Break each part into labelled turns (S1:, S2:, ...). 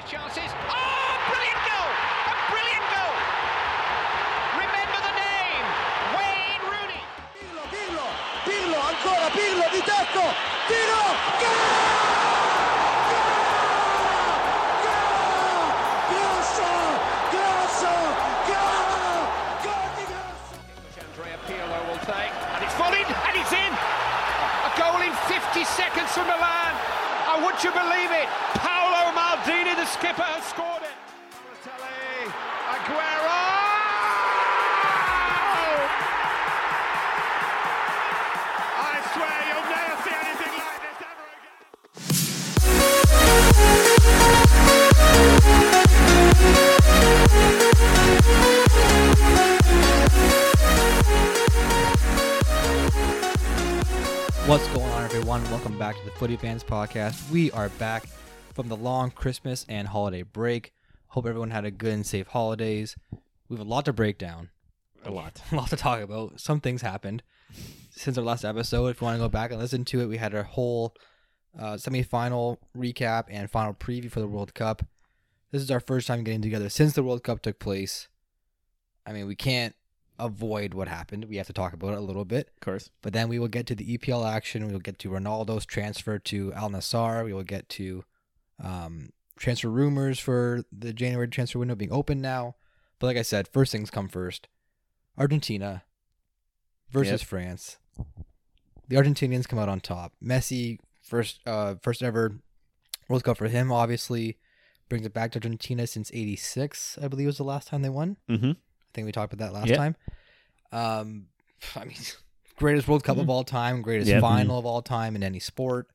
S1: his chances. Oh, brilliant goal! A brilliant goal! Remember the name, Wayne Rooney.
S2: Pirlo, Pirlo, Pirlo, ancora Pirlo di tacco, tiro,
S1: it's volleyed, and it's in. A goal in 50 seconds from Milan. Would you believe it? Paolo Maldini, the skipper, has scored
S3: What's going on, everyone? Welcome back to the Footy Fans Podcast. We are back from the long Christmas and holiday break. Hope everyone had a good and safe holidays. We have a lot to break down,
S4: A lot.
S3: a lot to talk about. Some things happened since our last episode. If you want to go back and listen to it, we had our whole uh, semi-final recap and final preview for the World Cup. This is our first time getting together since the World Cup took place. I mean, we can't avoid what happened. We have to talk about it a little bit.
S4: Of course.
S3: But then we will get to the EPL action. We will get to Ronaldo's transfer to Al Nassr. We will get to um, transfer rumors for the January transfer window being open now. But like I said, first things come first. Argentina versus
S4: Yep.
S3: France. The Argentinians come out on top. Messi, first uh, first ever World Cup for him, obviously brings it back to Argentina since '86. I believe was the last time they won.
S4: Mm-hmm.
S3: I think we talked about that last
S4: Yeah.
S3: time. Um, I mean, greatest World Cup of all time, greatest
S4: Yeah.
S3: final of all time in any sport.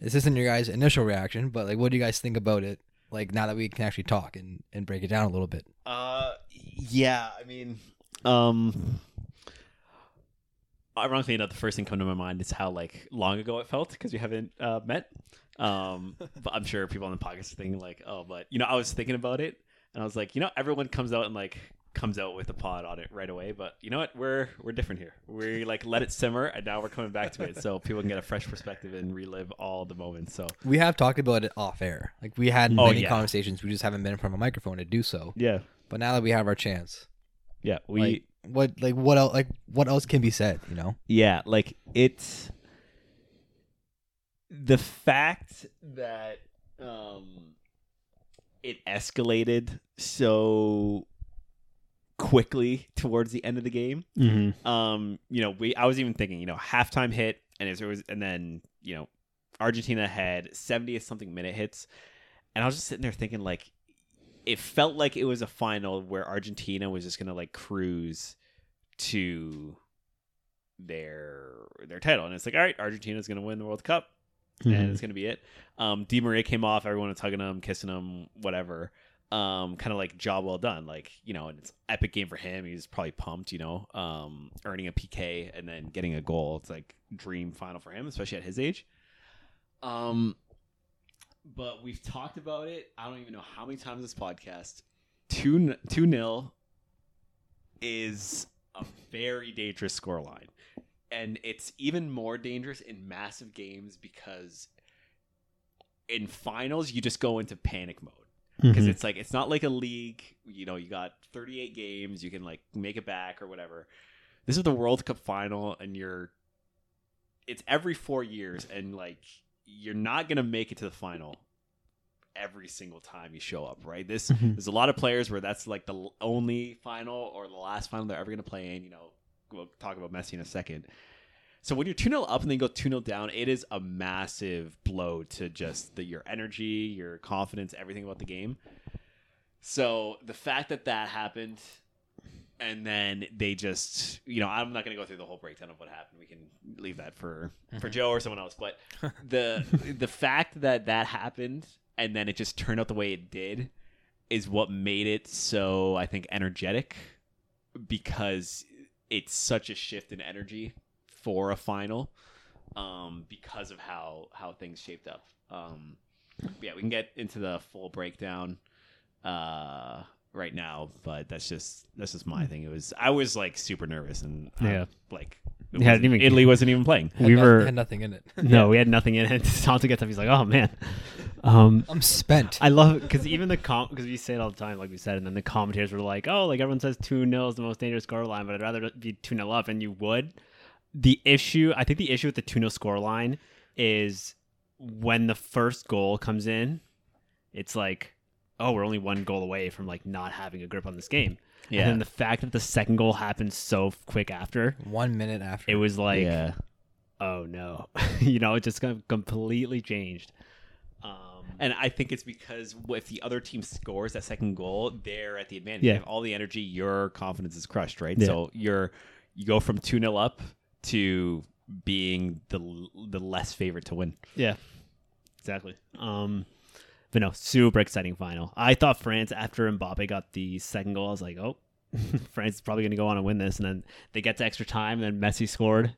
S3: This isn't your guys' initial reaction, but like, what do you guys think about it? Like now that we can actually talk and, and break it down a little bit.
S4: Uh, yeah. I mean, um, ironically enough, the first thing come to my mind is how like long ago it felt because we haven't uh, met. Um, but I'm sure people on the podcast are thinking like, oh, but you know, I was thinking about it and I was like, you know, everyone comes out and like comes out with a pod on it right away, but you know what? We're we're different here. We like let it simmer and now we're coming back to it so people can get a fresh perspective and relive all the moments. So
S3: We have talked about it off air. Like we had
S4: Oh,
S3: many
S4: yeah.
S3: conversations. We just haven't been in front of a microphone to do so.
S4: yeah,
S3: But now that we have our chance,
S4: yeah, we.
S3: like what like what else like what else can be said? You know?
S4: Yeah, like it's the fact that um it escalated so quickly towards the end of the game. Um, you know, we I was even thinking, you know, halftime hit and it was and then, you know, Argentina had 70th something minute hits. And I was just sitting there thinking like it felt like it was a final where Argentina was just gonna like cruise to their their title, and it's like, all right, Argentina's gonna win the World Cup, and it's gonna be it. Um, Di Maria came off, everyone was hugging him, kissing him, whatever. Um, kind of like job well done, like you know, and it's epic game for him. He's probably pumped, you know, um, earning a PK and then getting a goal. It's like dream final for him, especially at his age. Um, but we've talked about it. I don't even know how many times this podcast. Two two nil is a very dangerous scoreline, and it's even more dangerous in massive games because in finals you just go into panic mode because mm-hmm. it's like it's not like a league. You know, you got 38 games, you can like make it back or whatever. This is the World Cup final, and you're it's every four years, and like you're not gonna make it to the final every single time you show up, right? This mm-hmm. there's a lot of players where that's like the only final or the last final they're ever gonna play in. You know, we'll talk about Messi in a second. So when you're 2 0 up and then you go 2 0 down, it is a massive blow to just the, your energy, your confidence, everything about the game. So the fact that that happened, and then they just, you know, I'm not going to go through the whole breakdown of what happened. We can leave that for for mm-hmm. Joe or someone else. But the the fact that that happened and then it just turned out the way it did is what made it so I think energetic because it's such a shift in energy for a final um, because of how how things shaped up. Um, yeah, we can get into the full breakdown uh, right now, but that's just that's just my thing. It was I was like super nervous and uh,
S5: Yeah.
S4: like
S5: Yeah, I didn't even-
S4: Italy wasn't even playing.
S3: Had
S5: We
S3: no-
S5: were-
S3: had nothing in it.
S5: No, we had nothing in it. Santo gets up. He's like, "Oh man." Um,
S3: I'm spent.
S5: I love because even the com because we say it all the time, like we said, and then the commentators were like, "Oh, like everyone says two 0 is the most dangerous score line, but I'd rather be two 0 up," and you would. The issue, I think, the issue with the two 0 score line is when the first goal comes in, it's like, oh, we're only one goal away from like not having a grip on this game.
S4: Yeah.
S5: And then the fact that the second goal happened so quick after,
S3: One minute after.
S5: it was like,
S4: yeah.
S5: oh no, you know, it just got completely changed. Um,
S4: And I think it's because if the other team scores that second goal, they're at the advantage.
S5: Yeah.
S4: They have all the energy, your confidence is crushed, right?
S5: Yeah.
S4: So you're you go from 2 0 up to being the the less favorite to win.
S5: Yeah, exactly. Um, but no, super exciting final. I thought France after Mbappe got the second goal, I was like, oh, France is probably going to go on and win this. And then they get to extra time, and then Messi scored,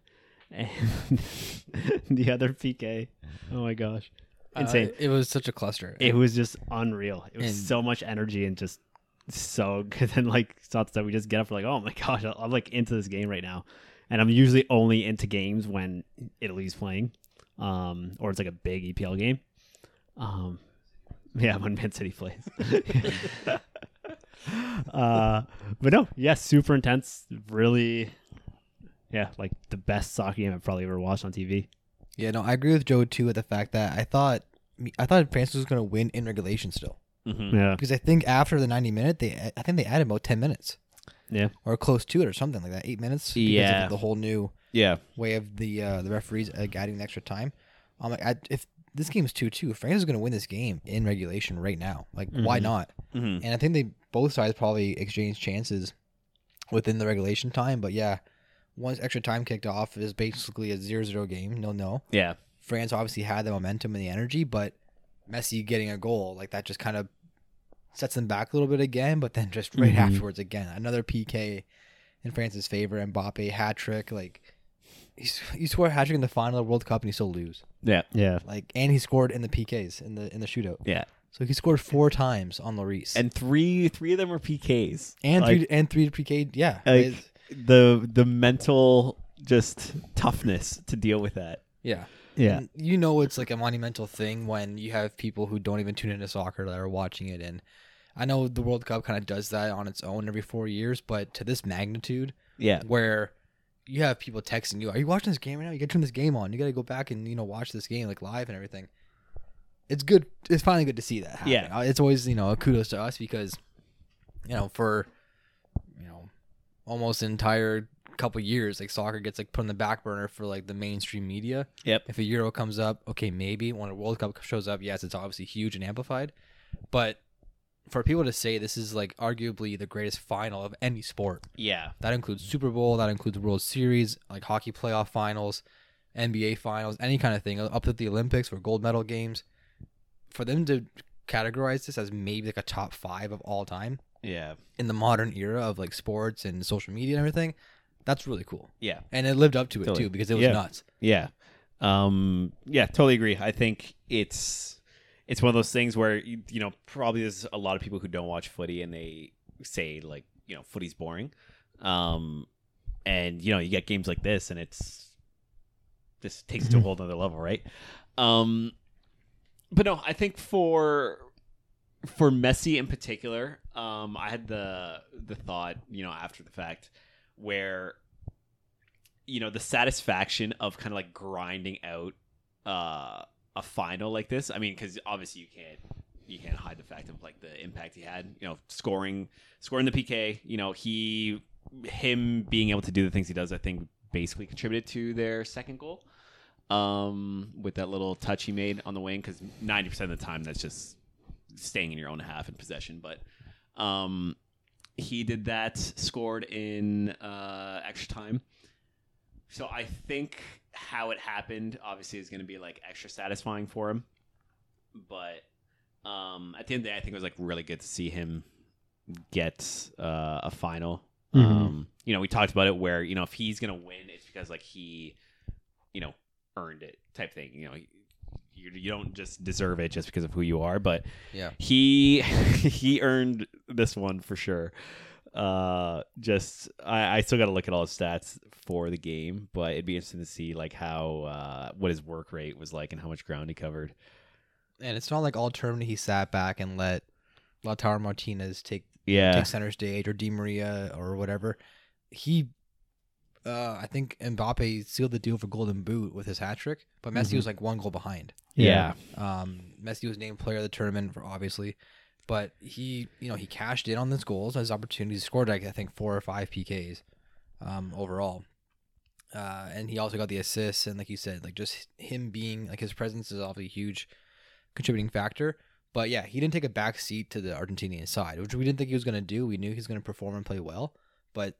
S5: and the other PK. Oh my gosh, insane!
S3: Uh, it was such a cluster.
S5: it was just unreal. It was
S3: And-
S5: so much energy and just so good. And like thoughts that we just get up like, oh my gosh, I'm like into this game right now. And I'm usually only into games when Italy's playing, um, or it's like a big EPL game. Um, yeah, when Man City plays. uh, but no, yeah, super intense. Really, yeah, like the best soccer game I've probably ever watched on TV.
S3: yeah, no, I agree with Joe too with the fact that I thought I thought France was going to win in regulation still
S4: Mm-hmm.
S5: Yeah,
S3: because I think after the 90 minute they I think they added about 10 minutes
S5: yeah,
S3: or close to it or something like that, eight minutes. because
S4: Yeah.
S3: of the whole new
S4: Yeah.
S3: way of the uh, the referees uh, adding the extra time. I'm like, I, if this game's two two, France is going to win this game in regulation right now. Like, why
S5: Mhm.
S3: not?
S4: Mm-hmm.
S3: And I think they both sides probably exchanged chances within the regulation time. But yeah, once extra time kicked off, it was basically a 0-0 game. No, no.
S4: Yeah.
S3: France obviously had the momentum and the energy, but Messi getting a goal like that just kind of sets them back a little bit again. But then just right
S5: Mhm.
S3: afterwards, again another PK in France's favor. Mbappe hat trick, like he's he scored a hat trick in the final of the World Cup and he still lose.
S4: Yeah.
S5: yeah.
S3: Like and he scored in the PKs in the in the shootout.
S4: Yeah.
S3: So he scored four times on Lloris
S4: And three three of them are PKs.
S3: and
S4: Like,
S3: three and three PK. Yeah,
S4: like,
S3: It's-
S4: the the mental just toughness to deal with that.
S3: yeah.
S5: Yeah.
S3: And you know it's like a monumental thing when you have people who don't even tune into soccer that are watching it and I know the World Cup kind of does that on its own every 4 years but to this magnitude
S4: Yeah.
S3: where you have people texting you are you watching this game right now you got to turn this game on you got to go back and you know watch this game like live and everything it's good it's finally good to see that happen.
S4: Yeah.
S3: Uh, it's always you know a kudos to us because you know for you know almost an entire couple years like soccer gets like put on the back burner for like the mainstream media
S4: Yep.
S3: if a Euro comes up, okay, maybe when a World Cup shows up, yes, it's obviously huge and amplified. But for people to say this is like arguably the greatest final of any sport,
S4: Yeah.
S3: that includes Super Bowl, that includes World Series, like hockey playoff finals, NBA finals, any kind of thing, up to the Olympics or gold medal games. For them to categorize this as maybe like a top five of all time
S4: Yeah.
S3: in the modern era of like sports and social media and everything, that's really cool.
S4: Yeah.
S3: And it lived up to it
S4: Totally.
S3: too because it was
S4: Yeah.
S3: nuts.
S4: Yeah. Um yeah, totally agree. I think it's it's one of those things where you, you know, probably there's a lot of people who don't watch footy and they say like, you know, footy's boring. Um and you know, you get games like this and it's this takes it to a whole other level, right? Um but no, I think for for Messi in particular, um, I had the the thought, you know, after the fact, where you know the satisfaction of kind of like grinding out uh, a final like this. I mean, because obviously you can't you can't hide the fact of like the impact he had. You know, scoring scoring the PK. You know, he him being able to do the things he does. I think basically contributed to their second goal. Um, with that little touch he made on the wing, because ninety percent of the time that's just staying in your own half in possession. But um, he did that, scored in uh, extra time. So I think how it happened obviously is going to be like extra satisfying for him. But um, at the end of the day, I think it was like really good to see him get uh, a final.
S5: Mhm.
S4: Um, you know, we talked about it where you know if he's going to win, it's because like he, you know, earned it type thing. You know, you, you don't just deserve it just because of who you are, but
S3: Yeah.
S4: he he earned this one for sure. Uh, just I, I still got to look at all his stats for the game, but it'd be interesting to see like how uh what his work rate was like and how much ground he covered.
S3: And it's not like all tournament he sat back and let Lautaro Martinez take
S4: Yeah.
S3: take center stage or Di Maria or whatever. He, uh, I think Mbappe sealed the deal for Golden Boot with his hat trick, but Messi was like one goal behind.
S4: Yeah.
S3: Um, Messi was named player of the tournament for obviously, but he, you know, he cashed in on those goals, his opportunities, scored like I think four or five PKs, um, overall. Uh, and he also got the assists, and like you said, like just him being like his presence is obviously a huge contributing factor. But yeah, he didn't take a back seat to the Argentinian side, which we didn't think he was going to do. We knew he was going to perform and play well, but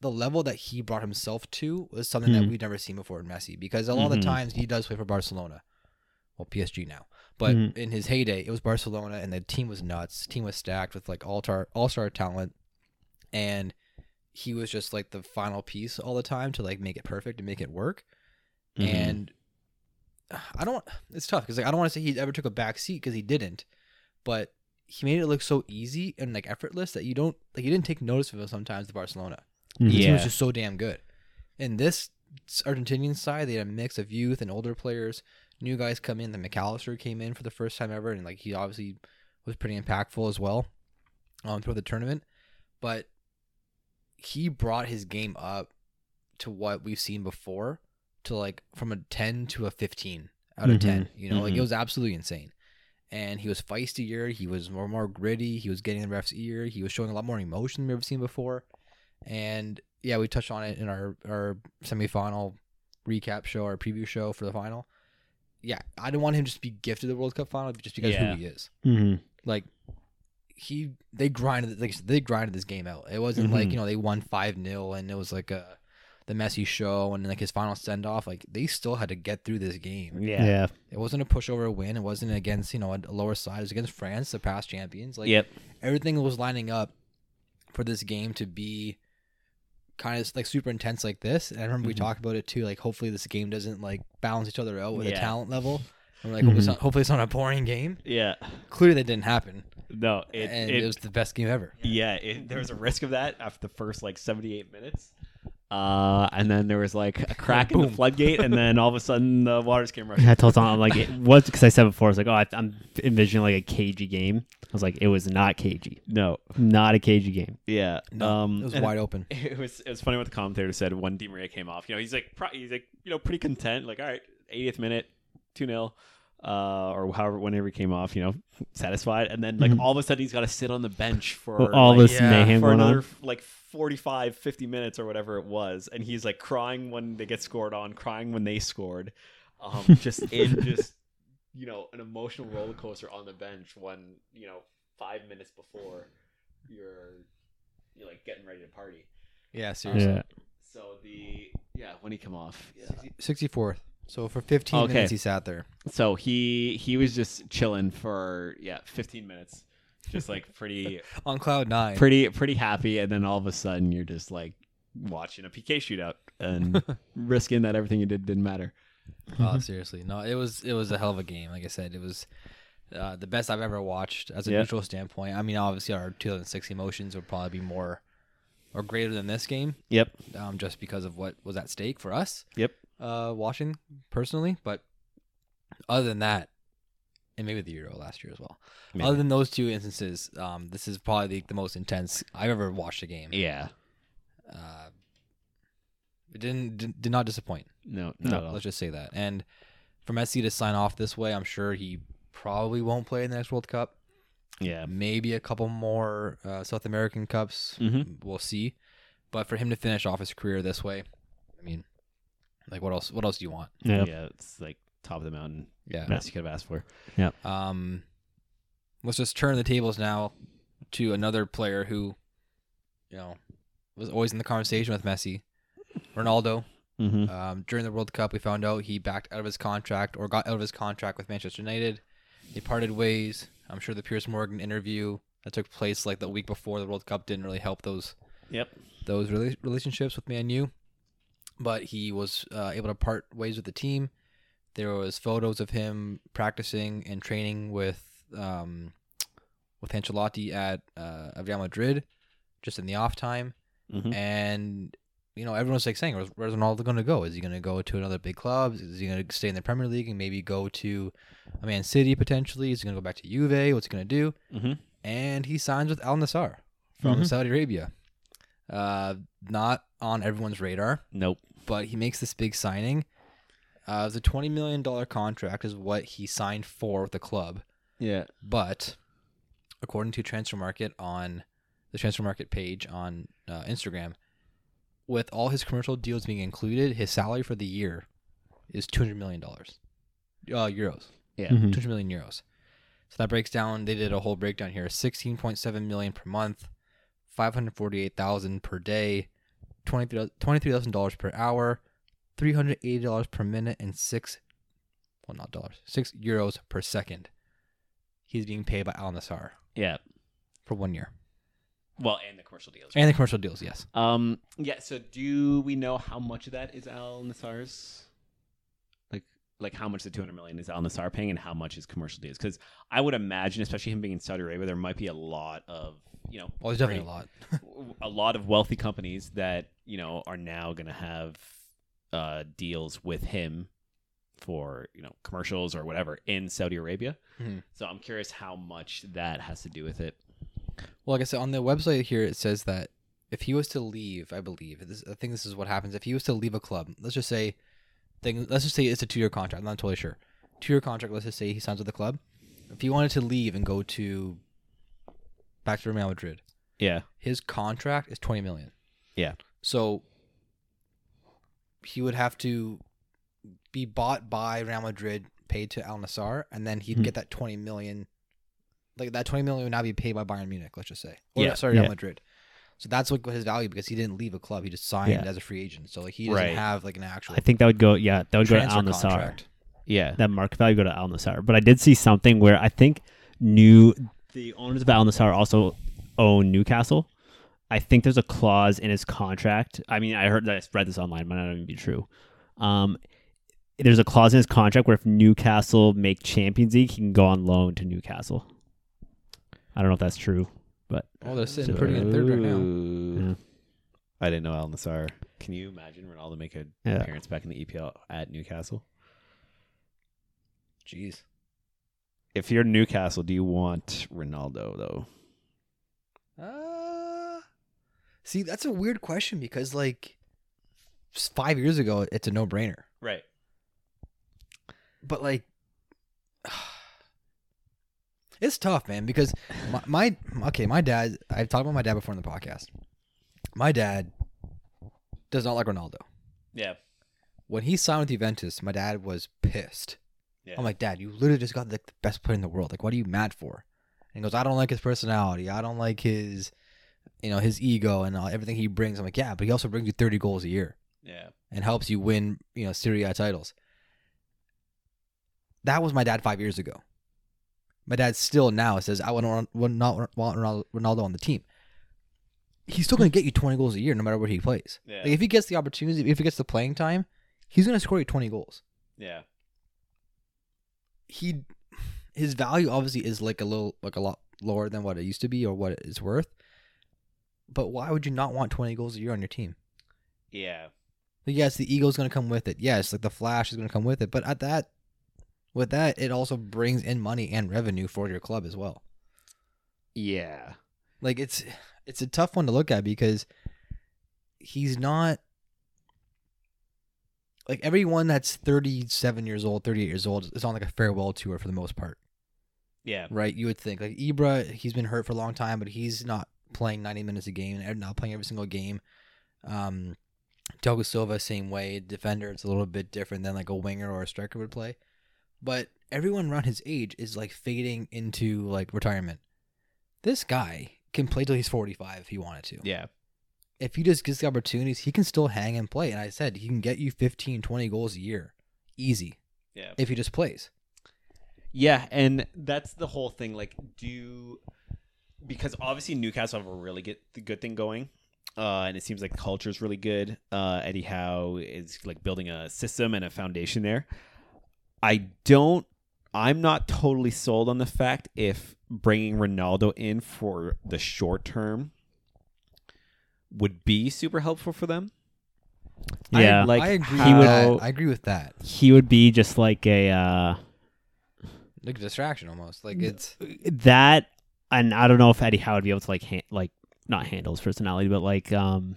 S3: the level that he brought himself to was something that
S5: Hmm.
S3: we'd never seen before in Messi. Because a lot of the
S5: Mhm.
S3: times he does play for Barcelona, well PSG now, but
S5: Mhm.
S3: in his heyday it was Barcelona, and the team was nuts. team was stacked with like all star all star talent, and he was just like the final piece all the time to like make it perfect and make it work.
S5: Mm-hmm.
S3: And I don't. It's tough because like I don't want to say he ever took a back seat because he didn't, but he made it look so easy and like effortless that you don't like you didn't take notice of him sometimes. The Barcelona,
S5: Mhm.
S3: the team was just so damn good. And this Argentinian side, they had a mix of youth and older players. New guys come in. The Mac Allister came in for the first time ever, and like he obviously was pretty impactful as well um, throughout the tournament. But he brought his game up to what we've seen before, to like from a ten to a fifteen out of
S5: Mhm.
S3: 10 You know, like
S4: Mhm.
S3: it was absolutely insane. And he was feistier. He was more more gritty. He was getting the ref's ear. He was showing a lot more emotion than we've ever seen before. And yeah, we touched on it in our our semifinal recap show, our preview show for the final. Yeah, I don't want him just to be gifted the World Cup final just because
S4: Yeah.
S3: who he is.
S5: Mhm.
S3: Like he, they grinded, like they grinded this game out. It wasn't like
S5: Mhm.
S3: you know they won five 0 and it was like a the Messi show and like his final send off. Like they still had to get through this game.
S4: Yeah.
S5: Yeah.
S3: It wasn't a pushover win. It wasn't against you know a lower side. It was against France, the past champions. Like
S4: Yep.
S3: everything was lining up for this game to be kind of like super intense like this. And I remember we
S4: Mhm.
S3: talked about it too. Like hopefully this game doesn't like balance each other out with a
S4: Yeah.
S3: talent level. And we're like, hopefully, it's
S5: Mhm.
S3: not, hopefully it's not a boring game.
S4: Yeah.
S3: Clearly that didn't happen,
S4: No. It,
S3: and
S4: it,
S3: it, was the best game ever.
S4: yeah. It, there was a risk of that after the first like 78 minutes. Uh, and then there was like a crack in the floodgate, and then all of a sudden the waters came rushing.
S5: I told Tom I'm like it was because I said before I was like oh I, I'm envisioning like a cagey game. I was like it was not cagey,
S4: No.
S5: not a cagey game.
S4: Yeah.
S3: No,
S4: um,
S3: it was
S4: and
S3: wide open.
S4: It was it was funny what the commentator said when Di Maria came off. You know, he's like pro- he's like you know pretty content. Like all right, 80th minute, two 0 uh, or however whenever he came off. You know, satisfied. And then like
S5: Mhm.
S4: all of a sudden he's got to sit on the bench for
S5: Well, all
S4: like,
S5: this
S3: yeah,
S5: mayhem
S4: for
S5: going
S4: another
S5: on.
S4: like 45 50 minutes or whatever it was and he's like crying when they get scored on crying when they scored um just in just you know an emotional roller coaster on the bench when you know five minutes before you're you're like getting ready to party
S3: Yeah, seriously.
S5: Yeah.
S4: so the yeah when he come off yeah.
S3: Sixty fourth. So for fifteen
S4: Okay.
S3: minutes he sat there.
S4: so he he was just chilling for yeah 15 minutes just like pretty
S3: On cloud nine.
S4: pretty pretty happy and then all of a sudden you're just like watching a PK shootout and risking that everything you did didn't matter.
S3: oh, seriously. No, it was it was a hell of a game. Like I said, it was uh, the best I've ever watched as a
S4: Yeah.
S3: neutral standpoint. I mean, obviously our 2006 emotions would probably be more or greater than this game,
S4: Yep.
S3: um, just because of what was at stake for us.
S4: Yep.
S3: Uh, watching personally, but other than that, and maybe the Euro last year as well.
S4: Maybe.
S3: Other than those two instances, um, this is probably the, the most intense I've ever watched a game.
S4: Yeah.
S3: Uh, it didn't did, did not disappoint.
S4: No.
S3: No,
S4: at all.
S3: let's just say that. And for Messi to sign off this way, I'm sure he probably won't play in the next World Cup.
S4: Yeah.
S3: Maybe a couple more uh, South American Cups.
S4: Mhm.
S3: We'll see. But for him to finish off his career this way, I mean, like what else? What else do you want?
S5: Yeah.
S4: Yeah. It's like top of the mountain.
S3: Yeah.
S4: Best you could have asked for. Yeah.
S3: Um, let's just turn the tables now to another player who, you know, was always in the conversation with Messi, Ronaldo.
S4: Mm-hmm.
S3: Um, during the World Cup, we found out he backed out of his contract or got out of his contract with Manchester United. They parted ways. I'm sure the Piers Morgan interview that took place like the week before the World Cup didn't really help those
S4: Yep.
S3: those rela- relationships with Man U. But he was uh, able to part ways with the team. There was photos of him practicing and training with um, with Ancelotti at uh, Real Madrid, just in the off time
S4: Mm-hmm.
S3: and you know, everyone's like saying, where's, where's Ronaldo going to go? Is he going to go to another big club? Is he going to stay in the Premier League and maybe go to a Man City potentially? Is he going to go back to Juve? What's he going to do?
S4: Mm-hmm.
S3: And he signs with Al Nassr from
S4: Mhm.
S3: Saudi Arabia. Uh, not on everyone's radar,
S4: Nope.
S3: but he makes this big signing. Uh, the twenty million dollar contract is what he signed for with the club.
S4: Yeah.
S3: But according to Transfermarkt on the Transfermarkt page on uh, Instagram, with all his commercial deals being included, his salary for the year is two hundred million dollars, uh, euros.
S4: Yeah.
S5: Mhm.
S3: Two hundred million euros. So that breaks down. They did a whole breakdown here: sixteen point seven million per month, five hundred forty-eight thousand per day, twenty-three thousand dollars per hour, three hundred eighty dollars per minute, and six, well, not dollars, six euros per second. He's being paid by Al Nassr
S4: Yeah.
S3: for one year,
S4: Well, and the commercial deals.
S3: and the commercial deals. Yes,
S4: Um. Yeah. So, do we know how much of that is Al Nassr's? Like, like how much the two hundred million is Al Nassr paying, and how much is commercial deals? Because I would imagine, especially him being in Saudi Arabia, there might be a lot of you know,
S3: well, there's definitely a lot.
S4: a lot of wealthy companies that you know are now going to have uh, deals with him for you know commercials or whatever in Saudi Arabia.
S3: Mhm.
S4: So I'm curious how much that has to do with it.
S3: Well, like I said on the website here, it says that if he was to leave, I believe this, I think this is what happens. If he was to leave a club, let's just say, thing, let's just say it's a two-year contract. I'm not totally sure. Two-year contract. Let's just say he signs with the club. If he wanted to leave and go to back to Real Madrid,
S4: Yeah,
S3: his contract is 20 million.
S4: Yeah.
S3: So he would have to be bought by Real Madrid, paid to Al Nassr, and then he'd
S5: Mhm.
S3: get that 20 million. Like that 20 million would now be paid by Bayern Munich, let's just say. Or,
S4: Yeah,
S3: sorry, Real
S5: yeah.
S3: Madrid. So that's what his value because he didn't leave a club. He just signed
S5: Yeah.
S3: as a free agent. So like he doesn't
S4: Right.
S3: have like an actual
S5: I think that would go. Yeah, that would go to Al Nassr.
S3: contract.
S4: yeah,
S5: That market value go to Al Nassr. But I did see something where I think new the owners of Al Nassr also own Newcastle. I think there's a clause in his contract. I mean, I heard that I read this online, might not even be true. Um, there's a clause in his contract where if Newcastle make Champions League, he can go on loan to Newcastle. I don't know if that's true, but
S3: Oh, they're sitting pretty in third right now.
S5: Yeah.
S4: I didn't know Al Nassr. Can you imagine Ronaldo make an
S5: Yeah.
S4: appearance back in the EPL at Newcastle?
S3: Jeez.
S4: If you're Newcastle, do you want Ronaldo though?
S3: Uh, see, that's a weird question because like five years ago, it's a no-brainer.
S4: Right.
S3: but like it's tough man because my, my okay my dad i've talked about my dad before in the podcast my dad does not like ronaldo
S4: Yeah.
S3: when he signed with juventus my dad was pissed
S4: Yeah.
S3: i'm like dad you literally just got like, the best player in the world like what are you mad for and he goes i don't like his personality i don't like his you know his ego and all, everything he brings i'm like yeah but he also brings you 30 goals a year
S4: yeah.
S3: and helps you win, you know, Serie A titles. That was my dad five years ago. My dad still now says, I would not want Ronaldo on the team. He's still going to get you 20 goals a year no matter where he plays.
S4: Yeah.
S3: Like if he gets the opportunity, if he gets the playing time, he's going to score you 20 goals.
S4: Yeah.
S3: He, his value obviously is like a little, like a lot lower than what it used to be or what it is worth. But why would you not want 20 goals a year on your team?
S4: Yeah.
S3: Like, yes, the ego's going to come with it. Yes, like the flash is going to come with it. But at that, with that, it also brings in money and revenue for your club as well.
S4: Yeah.
S3: Like it's it's a tough one to look at because he's not like everyone that's 37 years old, 38 years old is on like a farewell tour for the most part,
S4: Yeah.
S3: right? You would think like Ibra, he's been hurt for a long time, but he's not playing 90 minutes a game and not playing every single game. Um, Thiago Silva, same way. Defender, it's a little bit different than like a winger or a striker would play. But everyone around his age is like fading into like retirement. This guy can play till he's 45 if he wanted to.
S4: Yeah.
S3: If he just gets the opportunities, he can still hang and play. And I said he can get you 15, 20 goals a year. Easy.
S4: Yeah.
S3: If he just plays.
S4: Yeah, and that's the whole thing. Like, do because obviously Newcastle have a really good good thing going, uh, and it seems like the culture is really good. Uh, Eddie Howe is like building a system and a foundation there. I don't. I'm not totally sold on the fact if bringing Ronaldo in for the short term would be super helpful for them.
S5: Yeah,
S4: like,
S3: I agree.
S4: he
S3: with
S4: would-
S3: that. I agree with that.
S5: he would be just like a uh,
S3: Like a distraction almost. Like it's
S5: that, and I don't know if Eddie Howe would be able to like han- like not handle his personality, but like um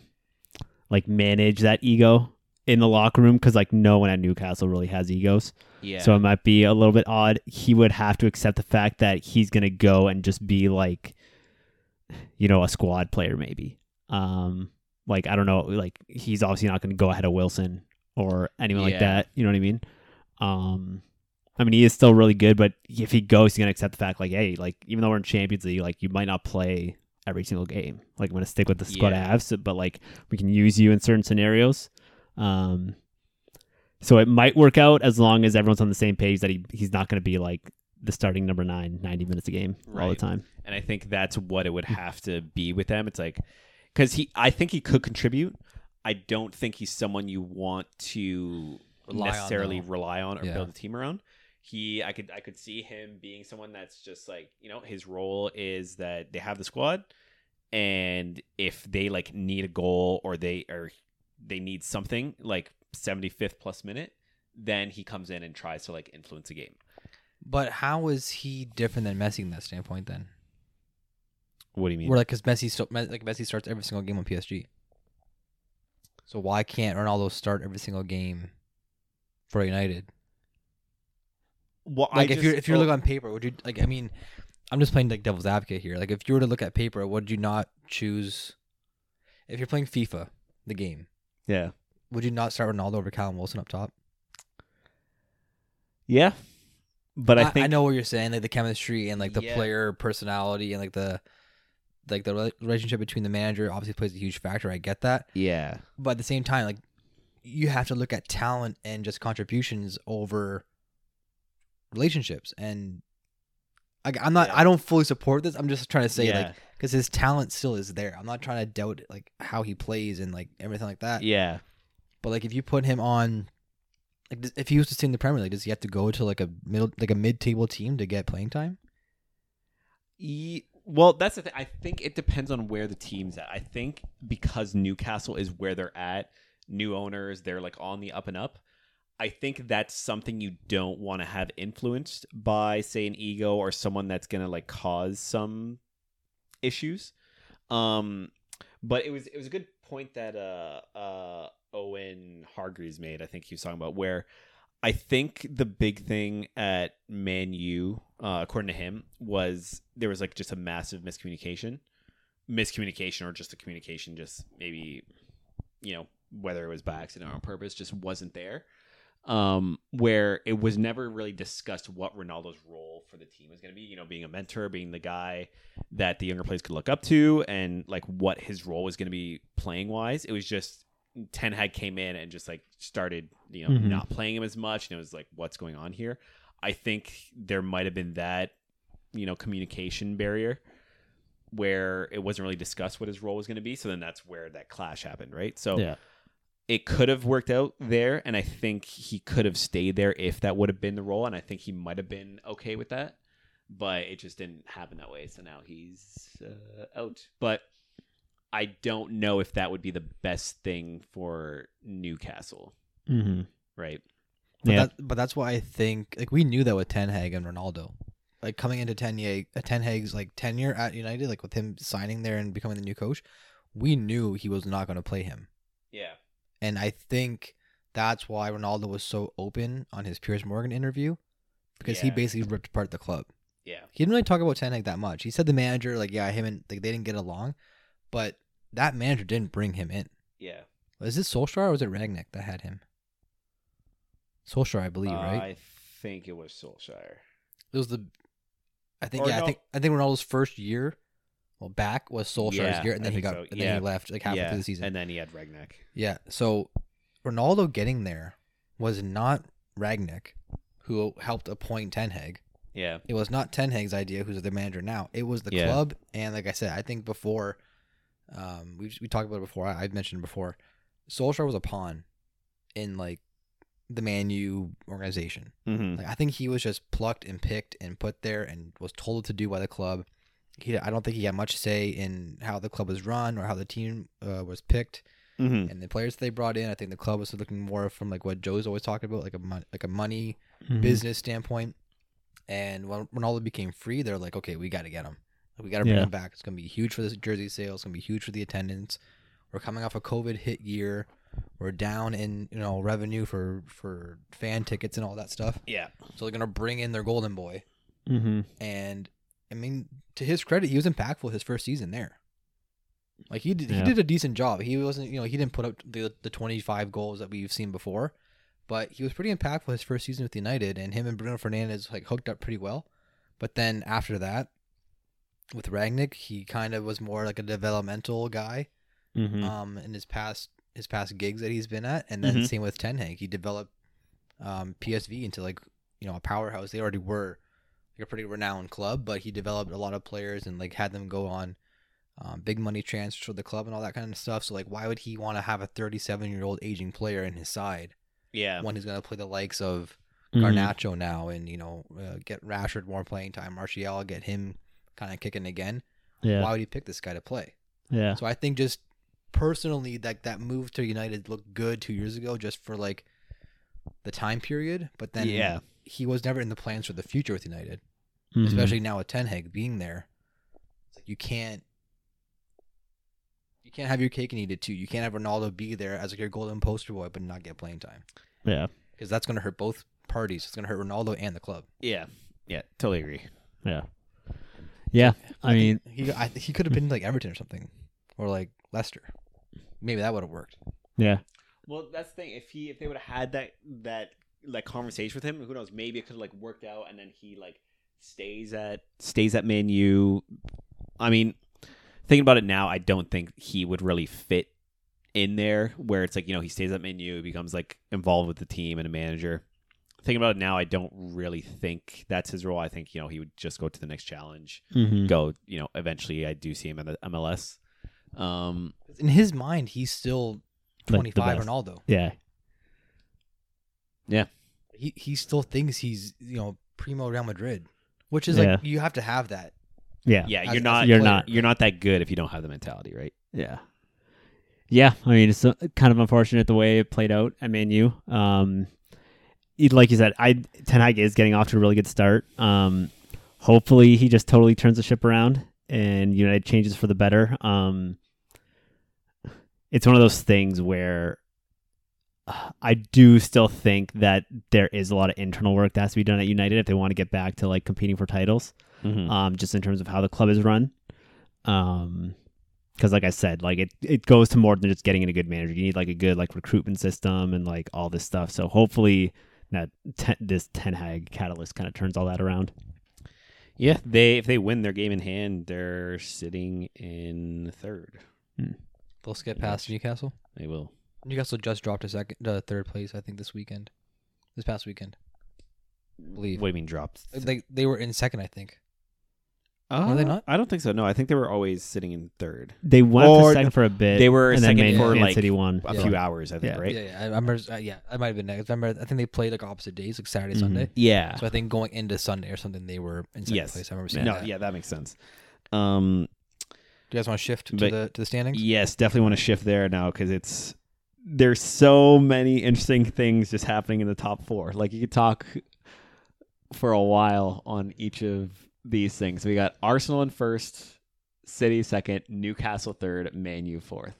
S5: like manage that ego in the locker room because like no one at Newcastle really has egos.
S4: Yeah.
S5: So it might be a little bit odd. He would have to accept the fact that he's gonna go and just be like, you know, a squad player maybe. Um, like I don't know, like he's obviously not gonna go ahead of Wilson or anyone like that. You know what I mean? Um, I mean he is still really good, but if he goes, he's gonna accept the fact like, hey, like even though we're in Champions League, like you might not play every single game. Like I'm gonna stick with the squad I have, so, but like we can use you in certain scenarios. Um, so it might work out as long as everyone's on the same page that he he's not going to be like the starting number nine, 90 minutes a game all the time.
S4: and I think that's what it would have to be with them. It's like because he, I think he could contribute. I don't think he's someone you want to
S3: Rely
S4: necessarily
S3: though.
S4: rely on or
S3: Yeah.
S4: build a team around. He, I could, I could see him being someone that's just like you know his role is that they have the squad, and if they like need a goal or they or they need something like 75th plus minute, then he comes in and tries to like influence the game.
S3: but how is he different than Messi in that standpoint then?
S4: What do you mean?
S3: Where like because Messi like Messi starts every single game on PSG. So why can't Ronaldo start every single game for United?
S4: Well,
S3: Like
S4: I
S3: if you're
S4: just-
S3: if you're
S4: oh,
S3: looking on paper, would you like? I mean, I'm just playing like devil's advocate here. Like if you were to look at paper, would you not choose? If you're playing FIFA, the game,
S4: yeah.
S3: would you not start Ronaldo over Callum Wilson up top?
S4: Yeah, but I,
S3: I,
S4: think
S3: I know what you're saying, like the chemistry and like the
S4: Yeah.
S3: player personality and like the like the relationship between the manager obviously plays a huge factor. I get that,
S4: Yeah,
S3: but at the same time, like you have to look at talent and just contributions over relationships. And like I'm not,
S4: Yeah.
S3: I don't fully support this. I'm just trying to say
S4: yeah,
S3: like because his talent still is there. I'm not trying to doubt like how he plays and like everything like that.
S4: yeah.
S3: But like if you put him on, like if he was to stay in the Premier League, does he have to go to like a middle, like a mid-table team to get playing time?
S4: E- well, that's the thing. I think it depends on where the team's at. I think because Newcastle is where they're at, new owners, they're like on the up and up. I think that's something you don't want to have influenced by, say, an ego or someone that's gonna like cause some issues. Um, but it was it was a good point that uh uh Owen Hargreaves made. I think he was talking about where I think the big thing at Man U, uh, according to him, was there was like just a massive miscommunication, miscommunication or just a communication, just maybe, you know, whether it was by accident or on purpose, just wasn't there. Um, where it was never really discussed what Ronaldo's role for the team was going to be. You know, being a mentor, being the guy that the younger players could look up to, and like what his role was going to be playing wise. It was just Ten Hag came in and just like started, you know,
S5: Mhm.
S4: not playing him as much, and it was like, what's going on here? I think there might have been that, you know, communication barrier where it wasn't really discussed what his role was going to be. So then that's where that clash happened, right? So
S5: Yeah.
S4: It could have worked out there, and I think he could have stayed there if that would have been the role, and I think he might have been okay with that, but it just didn't happen that way. So now he's uh, out. But I don't know if that would be the best thing for Newcastle,
S5: Mm-hmm.
S4: right?
S3: But,
S5: Yeah.
S3: that, but that's why I think like we knew that with Ten Hag and Ronaldo, like coming into Ten Hag, uh, Ten Hag's like tenure at United, like with him signing there and becoming the new coach, we knew he was not going to play him,
S4: Yeah.
S3: And I think that's why Ronaldo was so open on his Piers Morgan interview, because he basically ripped apart the club.
S4: Yeah.
S3: He didn't really talk about Ten Hag that much. He said the manager, like yeah, him and like they didn't get along, but that manager didn't bring him in.
S4: Yeah.
S3: Was it Solskjaer or was it Rangnick that had him? Solskjaer, I believe, right?
S4: I think it was Solskjaer.
S3: It was the, I think
S4: Or
S3: yeah, I think I think Ronaldo's first year, well, back was Solskjaer's
S4: Yeah,
S3: year, and then he got
S4: so.
S3: and then
S4: Yeah.
S3: he left like halfway
S4: yeah.
S3: through the season.
S4: And then he had Rangnick.
S3: yeah, so Ronaldo getting there was not Rangnick, who helped appoint Ten Hag.
S4: Yeah.
S3: It was not Ten Hag's idea, who's the manager now. It was the
S4: Yeah.
S3: club, and like I said, I think before, um, we we talked about it before. I, I've mentioned it before. Solskjaer was a pawn in like the Man U organization.
S4: Mm-hmm.
S3: Like I think he was just plucked and picked and put there and was told to do by the club. He, I don't think he had much say in how the club was run or how the team uh, was picked.
S4: Mhm.
S3: And the players they brought in, I think the club was looking more from like what Joe's always talking about, like a mon- like a money
S5: Mhm.
S3: business standpoint. And when when Ronaldo became free, they're like, okay, we got to get him. We got to bring
S5: Yeah.
S3: him back. It's gonna be huge for the jersey sales. It's gonna be huge for the attendance. We're coming off a COVID hit year. We're down in you know revenue for for fan tickets and all that stuff.
S4: Yeah.
S3: So they're gonna bring in their golden boy.
S5: Mhm.
S3: And I mean, to his credit, he was impactful his first season there. Like he did,
S5: Yeah.
S3: he did a decent job. He wasn't, you know, he didn't put up the the twenty five goals that we've seen before, but he was pretty impactful his first season with United, and him and Bruno Fernandes like hooked up pretty well. But then after that, with Rangnick, he kind of was more like a developmental guy.
S5: Mhm.
S3: Um, in his past his past gigs that he's been at, and then
S4: Mhm.
S3: same with Ten Hag, he developed um PSV into like you know a powerhouse. They already were a pretty renowned club, but he developed a lot of players and like had them go on um, big money transfers for the club and all that kind of stuff. So like, why would he want to have a 37 year old aging player in his side
S4: Yeah.
S3: when he's going to play the likes of
S5: Mhm.
S3: Garnacho now and you know uh, get Rashford more playing time, Martial get him kind of kicking again?
S5: Yeah.
S3: Why would he pick this guy to play?
S5: Yeah.
S3: So I think just personally, like that move to United looked good two years ago, just for like the time period. But then
S4: Yeah.
S3: he was never in the plans for the future with United,
S5: Mhm.
S3: especially now with Ten Hag being there. It's like you can't. You can't have your cake and eat it too. You can't have Ronaldo be there as like your golden poster boy, but not get playing time
S5: Yeah.
S3: because that's going to hurt both parties. It's going to hurt Ronaldo and the club.
S4: Yeah. Yeah. Totally agree.
S5: Yeah. Yeah. I mean,
S3: He I, he could have been like Everton or something, or like Leicester. Maybe that would have worked.
S5: yeah.
S4: Well, that's the thing. If he if they would have had that that like conversation with him, who knows? Maybe it could have like worked out, and then he like stays at stays at Man U. I mean, thinking about it now, I don't think he would really fit in there. Where it's like you know he stays at Man U, becomes like involved with the team and a manager. Thinking about it now, I don't really think that's his role. I think you know he would just go to the next challenge.
S5: Mhm.
S4: Go, you know, eventually I do see him in the MLS. Um,
S3: In his mind, he's still 25. Ronaldo.
S5: Yeah.
S3: Yeah he he still thinks he's you know primo Real Madrid, which is
S5: Yeah.
S3: like you have to have that.
S5: Yeah.
S4: yeah,
S3: As-
S4: you're
S3: as
S4: not
S5: You're
S3: player.
S5: not.
S4: you're not that good if you don't have the mentality, right?
S5: Yeah. Yeah, I mean it's uh, kind of unfortunate the way it played out at Man U. Um, it- like you said, I Ten Hag is getting off to a really good start. Um, hopefully he just totally turns the ship around and United changes for the better. Um, it's one of those things where I do still think that there is a lot of internal work that has to be done at United if they want to get back to like competing for titles
S4: Mm-hmm.
S5: um, just in terms of how the club is run. Um, because like I said, like it, it goes to more than just getting in a good manager. You need like a good like recruitment system and like all this stuff. So hopefully that ten, this Ten Hag catalyst kind of turns all that around.
S4: Yeah, they if they win their game in hand, they're sitting in third.
S3: They'll skip past Newcastle.
S4: They will.
S3: Newcastle just dropped to second, to third place. I think this weekend, this past weekend. I believe
S4: What do you mean dropped?
S3: they they were in second. I think.
S4: Uh,
S3: Were they not?
S4: I don't think so. No, I think they were always sitting in third.
S5: They went up
S4: Or
S5: to second for a bit.
S4: they were
S5: and then
S4: second
S5: Man,
S3: for,
S5: Man
S4: like,
S5: City won.
S4: A
S3: Yeah.
S4: few hours, I think,
S5: Yeah.
S4: right?
S3: Yeah, yeah. I remember. Uh, yeah, I might have been. next. I remember. I think they played like opposite days, like Saturday,
S5: Mhm.
S3: Sunday.
S4: Yeah.
S3: So I think going into Sunday or something, they were in second
S4: yes.
S3: place. I remember seeing
S4: no,
S3: that.
S4: yeah, that makes sense. Um,
S3: Do you guys want to shift to
S4: But-
S3: the to the standings?
S4: yes, definitely want to shift there now because it's there's so many interesting things just happening in the top four. Like you could talk for a while on each of these things. We got Arsenal in first, City second, Newcastle third, Man U fourth.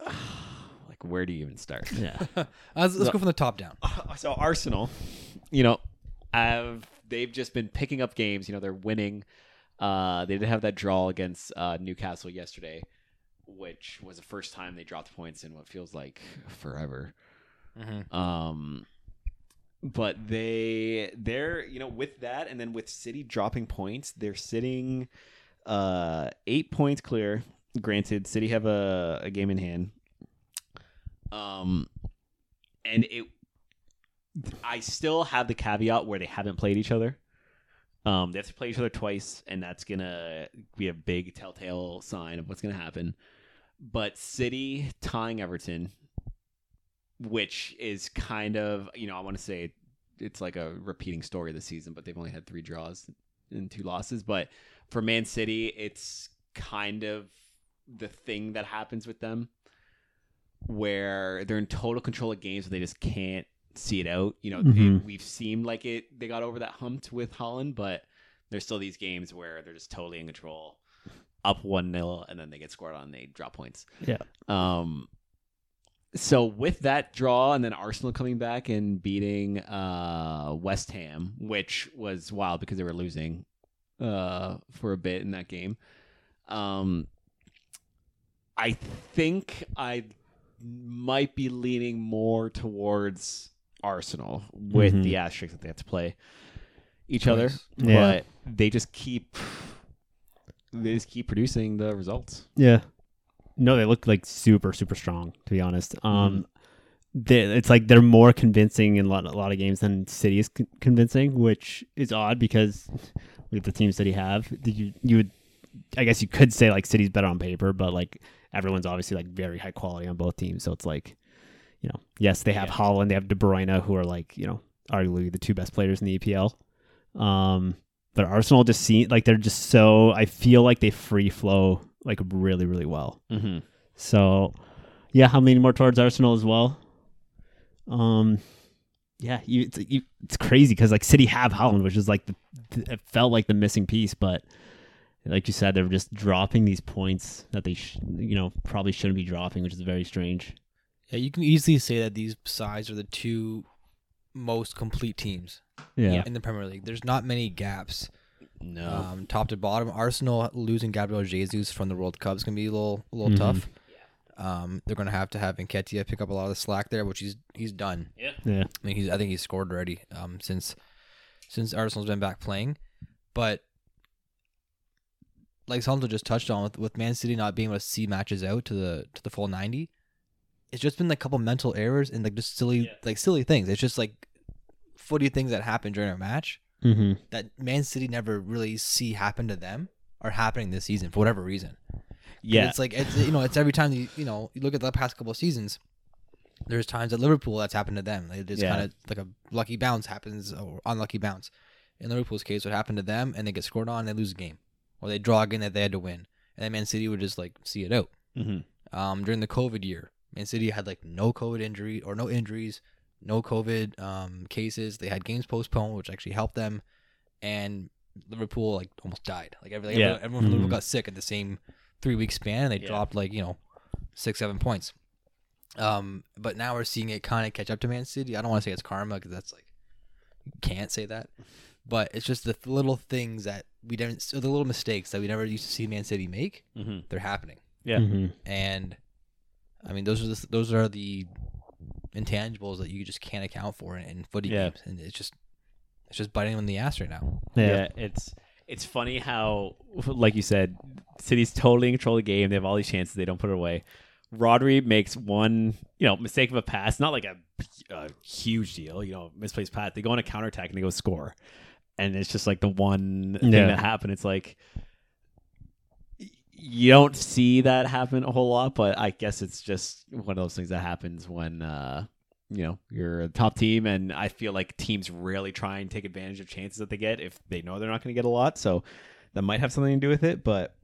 S4: like where do you even start?
S5: Yeah.
S3: let's let's
S4: No.
S3: go from the top down.
S4: so Arsenal, you know, have they've just been picking up games. You know, they're winning. Uh, they did have that draw against uh, Newcastle yesterday, which was the first time they dropped points in what feels like forever. Um, but they they're you know with that and then with City dropping points, they're sitting uh eight points clear. Granted, City have a, a game in hand. Um, and it I still have the caveat where they haven't played each other. Um, they have to play each other twice, and that's gonna be a big telltale sign of what's gonna happen. But City tying Everton, which is kind of you know I want to say it's like a repeating story this season, but they've only had three draws and two losses. But for Man City, it's kind of the thing that happens with them where they're in total control of games, but they just can't see it out. You know,
S5: Mhm.
S4: it, we've seemed like it. They got over that hump with Haaland, but there's still these games where they're just totally in control, up one 0 and then they get scored on, and they drop points.
S5: Yeah.
S4: Um. So with that draw, and then Arsenal coming back and beating uh, West Ham, which was wild because they were losing uh, for a bit in that game. Um, I think I might be leaning more towards Arsenal with
S5: Mhm.
S4: the asterisk that they have to play each other,
S5: Yeah.
S4: but they just keep they just keep producing the results.
S5: Yeah. No, they look like super, super strong. To be honest, um, they, it's like they're more convincing in a lot, a lot of games than City is con- convincing, which is odd because with the teams that he have, you you would, I guess you could say like City's better on paper, but like everyone's obviously like very high quality on both teams, so it's like, you know, yes, they have
S4: Yeah.
S5: Haaland, they have De Bruyne, who are like you know arguably the two best players in the EPL. Um, but Arsenal just seem like they're just so. I feel like they free flow like really, really well.
S4: Mm-hmm.
S5: So, yeah, I'm leaning more towards Arsenal as well. Um, yeah, you, it's, you, it's crazy because like City have Haaland, which is like the, it felt like the missing piece, but like you said, they're just dropping these points that they sh- you know probably shouldn't be dropping, which is very strange.
S3: Yeah, you can easily say that these sides are the two most complete teams
S5: Yeah,
S3: in the Premier League. There's not many gaps,
S4: No,
S3: um, top to bottom. Arsenal losing Gabriel Jesus from the World Cup is gonna be a little, a little
S5: Mhm.
S3: tough. Um, they're gonna have to have Nketiah pick up a lot of the slack there, which he's he's done.
S5: yeah, Yeah.
S3: I mean, he's I think he's scored already um, since since Arsenal's been back playing, but like Santo just touched on with, with Man City not being able to see matches out to the to the full ninety, it's just been like a couple mental errors and like just silly
S5: Yeah.
S3: like silly things. It's just like footy things that happen during a match
S5: mm-hmm.
S3: that Man City never really see happen to them are happening this season for whatever reason.
S4: Yeah,
S3: it's like it's you know it's every time you you know you look at the past couple of seasons. There's times at Liverpool that's happened to them. It's
S4: Yeah.
S3: kind of like a lucky bounce happens or unlucky bounce. In Liverpool's case, what happened to them and they get scored on, and they lose a game, or they draw a game that they had to win, and then Man City would just like see it out.
S4: mm-hmm.
S3: Um, during the COVID year, Man City had like no COVID injury or no injuries, no COVID um, cases. They had games postponed, which actually helped them, and Liverpool like almost died. Like every, like,
S4: Yeah.
S3: everyone, everyone from Liverpool
S5: Mhm.
S3: got sick at the same three week span, and they
S4: Yeah.
S3: dropped like you know six seven points. Um, but now we're seeing it kind of catch up to Man City. I don't want to say it's karma because that's like can't say that, but it's just the little things that we didn't, so the little mistakes that we never used to see Man City make.
S4: Mm-hmm.
S3: They're happening
S4: Yeah.
S5: Mm-hmm.
S3: and I mean those are the, those are the intangibles that you just can't account for in, in footy
S4: Yeah.
S3: games, and it's just it's just biting them in the ass right now.
S5: yeah,
S4: it's it's funny how, like you said, City's totally in control of the game. They have all these chances, they don't put it away. Rodri makes one, you know, mistake of a pass, not like a, a huge deal, you know, misplaced pass. They go on a counterattack and they go score, and it's just like the one thing that happened. It's like y- you don't see that happen a whole lot, but I guess it's just one of those things that happens when uh, you know you're a top team, and I feel like teams really try and take advantage of chances that they get if they know they're not going to get a lot. So that might have something to do with it, but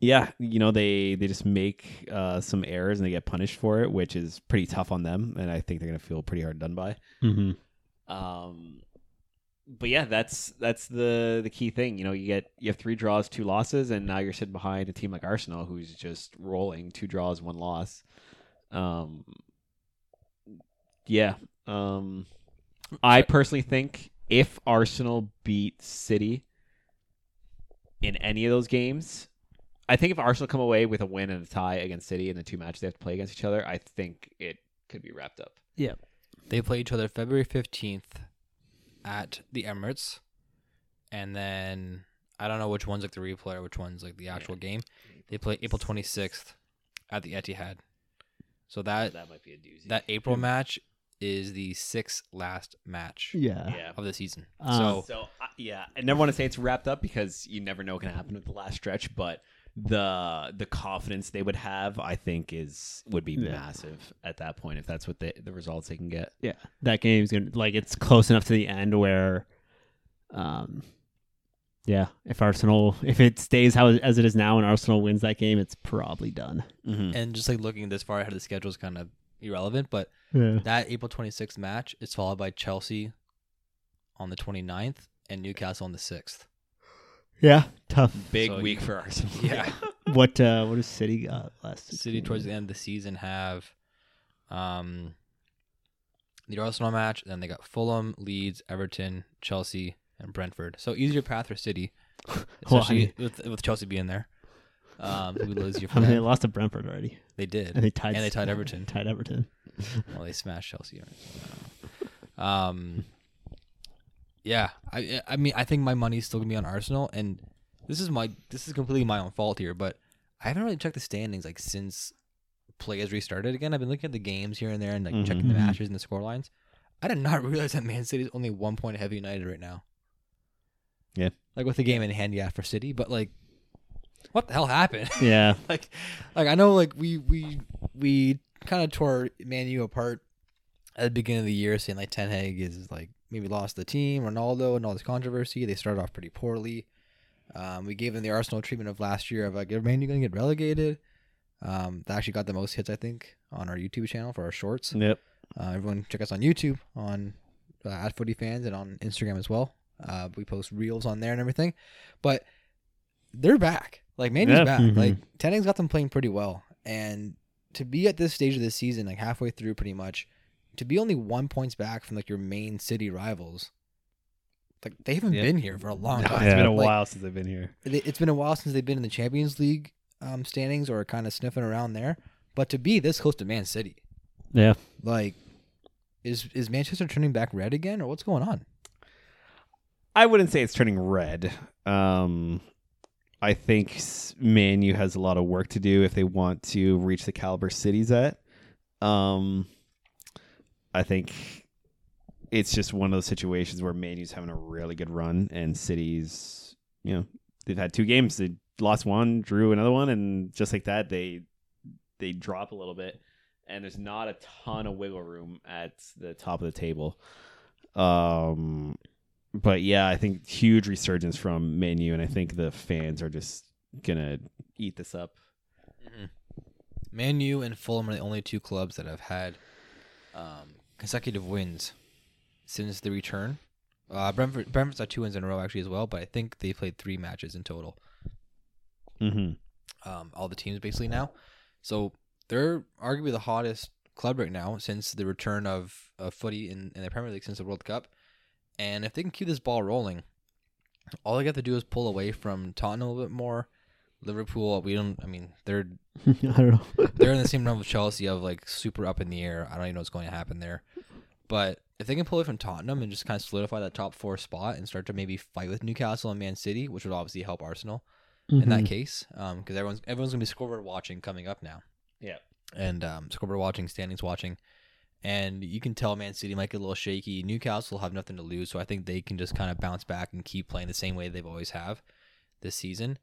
S4: yeah, you know they they just make uh, some errors and they get punished for it, which is pretty tough on them, and I think they're going to feel pretty hard done by.
S5: mm-hmm.
S4: Um, but yeah, that's that's the the key thing. You know, you get you have three draws, two losses, and now you're sitting behind a team like Arsenal, who's just rolling two draws, one loss. Um, yeah. Um, I personally think if Arsenal beat City in any of those games, I think if Arsenal come away with a win and a tie against City in the two matches they have to play against each other, I think it could be wrapped up. Yeah.
S3: They play each other February fifteenth at the Emirates, and then I don't know which one's like the replay or which one's like the actual game. They play April twenty sixth at the Etihad. So that
S4: That might be a doozy.
S3: that April match is the sixth last match
S5: yeah,
S4: yeah.
S3: of the season.
S5: Uh,
S3: so
S4: So uh, yeah, I never want to say it's wrapped up because you never know what can happen with the last stretch, but the the confidence they would have, I think, is would be
S5: Yeah.
S4: massive at that point if that's what they, the results they can get.
S5: yeah. That game's gonna like it's close enough to the end where, um, Yeah, if Arsenal, if it stays how as it is now, and Arsenal wins that game, it's probably done.
S4: Mm-hmm.
S3: And just like looking this far ahead of the schedule is kind of irrelevant, but
S5: Yeah.
S3: that April 26th match is followed by Chelsea on the 29th and Newcastle on the 6th.
S5: Yeah, tough.
S4: Big
S3: So
S4: week
S3: you-
S4: for Arsenal.
S3: Yeah.
S5: What uh what does City got last?
S3: City towards the end of the season have um the Arsenal match, then they got Fulham, Leeds, Everton, Chelsea, and Brentford. So easier path for City, especially with, with Chelsea being there. Um, who would easier
S5: I mean, they
S3: them.
S5: lost to Brentford already,
S3: They did,
S5: and they tied.
S3: and they tied Everton.
S5: Tied Everton.
S3: Well, they smashed Chelsea. Right? Um, yeah, I I mean I think my money's still gonna be on Arsenal, and this is my this is completely my own fault here, but I haven't really checked the standings like since play has restarted again. I've been looking at the games here and there and like checking the
S5: Mhm.
S3: matches and the score lines. I did not realize that Man City is only one point ahead of United right now.
S4: Yeah.
S3: like with the game in hand, yeah, for City, but like, what the hell happened?
S5: Yeah,
S3: like like I know like we we we kind of tore Man U apart at the beginning of the year, saying like Ten Hag is like maybe lost the team, Ronaldo, and all this controversy. They started off pretty poorly. Um, we gave them the Arsenal treatment of last year of like, are Man going to get relegated? Um, that actually got the most hits, I think, on our YouTube channel for our shorts.
S4: Yep.
S3: Uh, everyone check us on YouTube on uh, at Footy Fans and on Instagram as well. Uh, we post reels on there and everything, but they're back. Like Man U's
S5: Yeah.
S3: back.
S5: Mhm.
S3: Like Ten Hag's got them playing pretty well, and to be at this stage of the season, like halfway through, pretty much, to be only one points back from like your main city rivals, like they haven't
S4: Yeah.
S3: been here for a long
S4: No,
S3: time.
S4: it's been a
S3: Like,
S4: while since they've been here.
S3: it's been a while since they've been in the Champions League um, standings or kind of sniffing around there. But to be this close to Man City,
S5: yeah.
S3: like, is is Manchester turning back red again, or what's going on?
S4: I wouldn't say it's turning red. Um, I think s- Man U has a lot of work to do if they want to reach the caliber City's at. Um, I think it's just one of those situations where Man U's having a really good run, and City's, you know, they've had two games. They lost one, drew another one, and just like that, they they drop a little bit. And there's not a ton of wiggle room at the top of the table. Um, but yeah, I think huge resurgence from Man U, and I think the fans are just gonna eat this up.
S3: Man U and Fulham are the only two clubs that have had um, consecutive wins since the return. Uh, Brentford, Brentford's had two wins in a row actually as well, but I think they played three matches in total.
S4: Mm-hmm.
S3: Um, all the teams basically now, so they're arguably the hottest club right now since the return of, of footy in, in the Premier League since the World Cup. And if they can keep this ball rolling, all they have to do is pull away from Tottenham a little bit more. Liverpool, uh, we don't. I mean, they're
S5: I don't know.
S3: they're in the same realm with Chelsea of like super up in the air. I don't even know what's going to happen there. But if they can pull it from Tottenham and just kind of solidify that top four spot and start to maybe fight with Newcastle and Man City, which would obviously help Arsenal in that mm-hmm. case, um, because everyone's everyone's gonna be scoreboard watching coming up now.
S4: Yeah.
S3: and um, scoreboard watching, standings watching, and you can tell Man City might get a little shaky. Newcastle will have nothing to lose, so I think they can just kind of bounce back and keep playing the same way they've always have this season.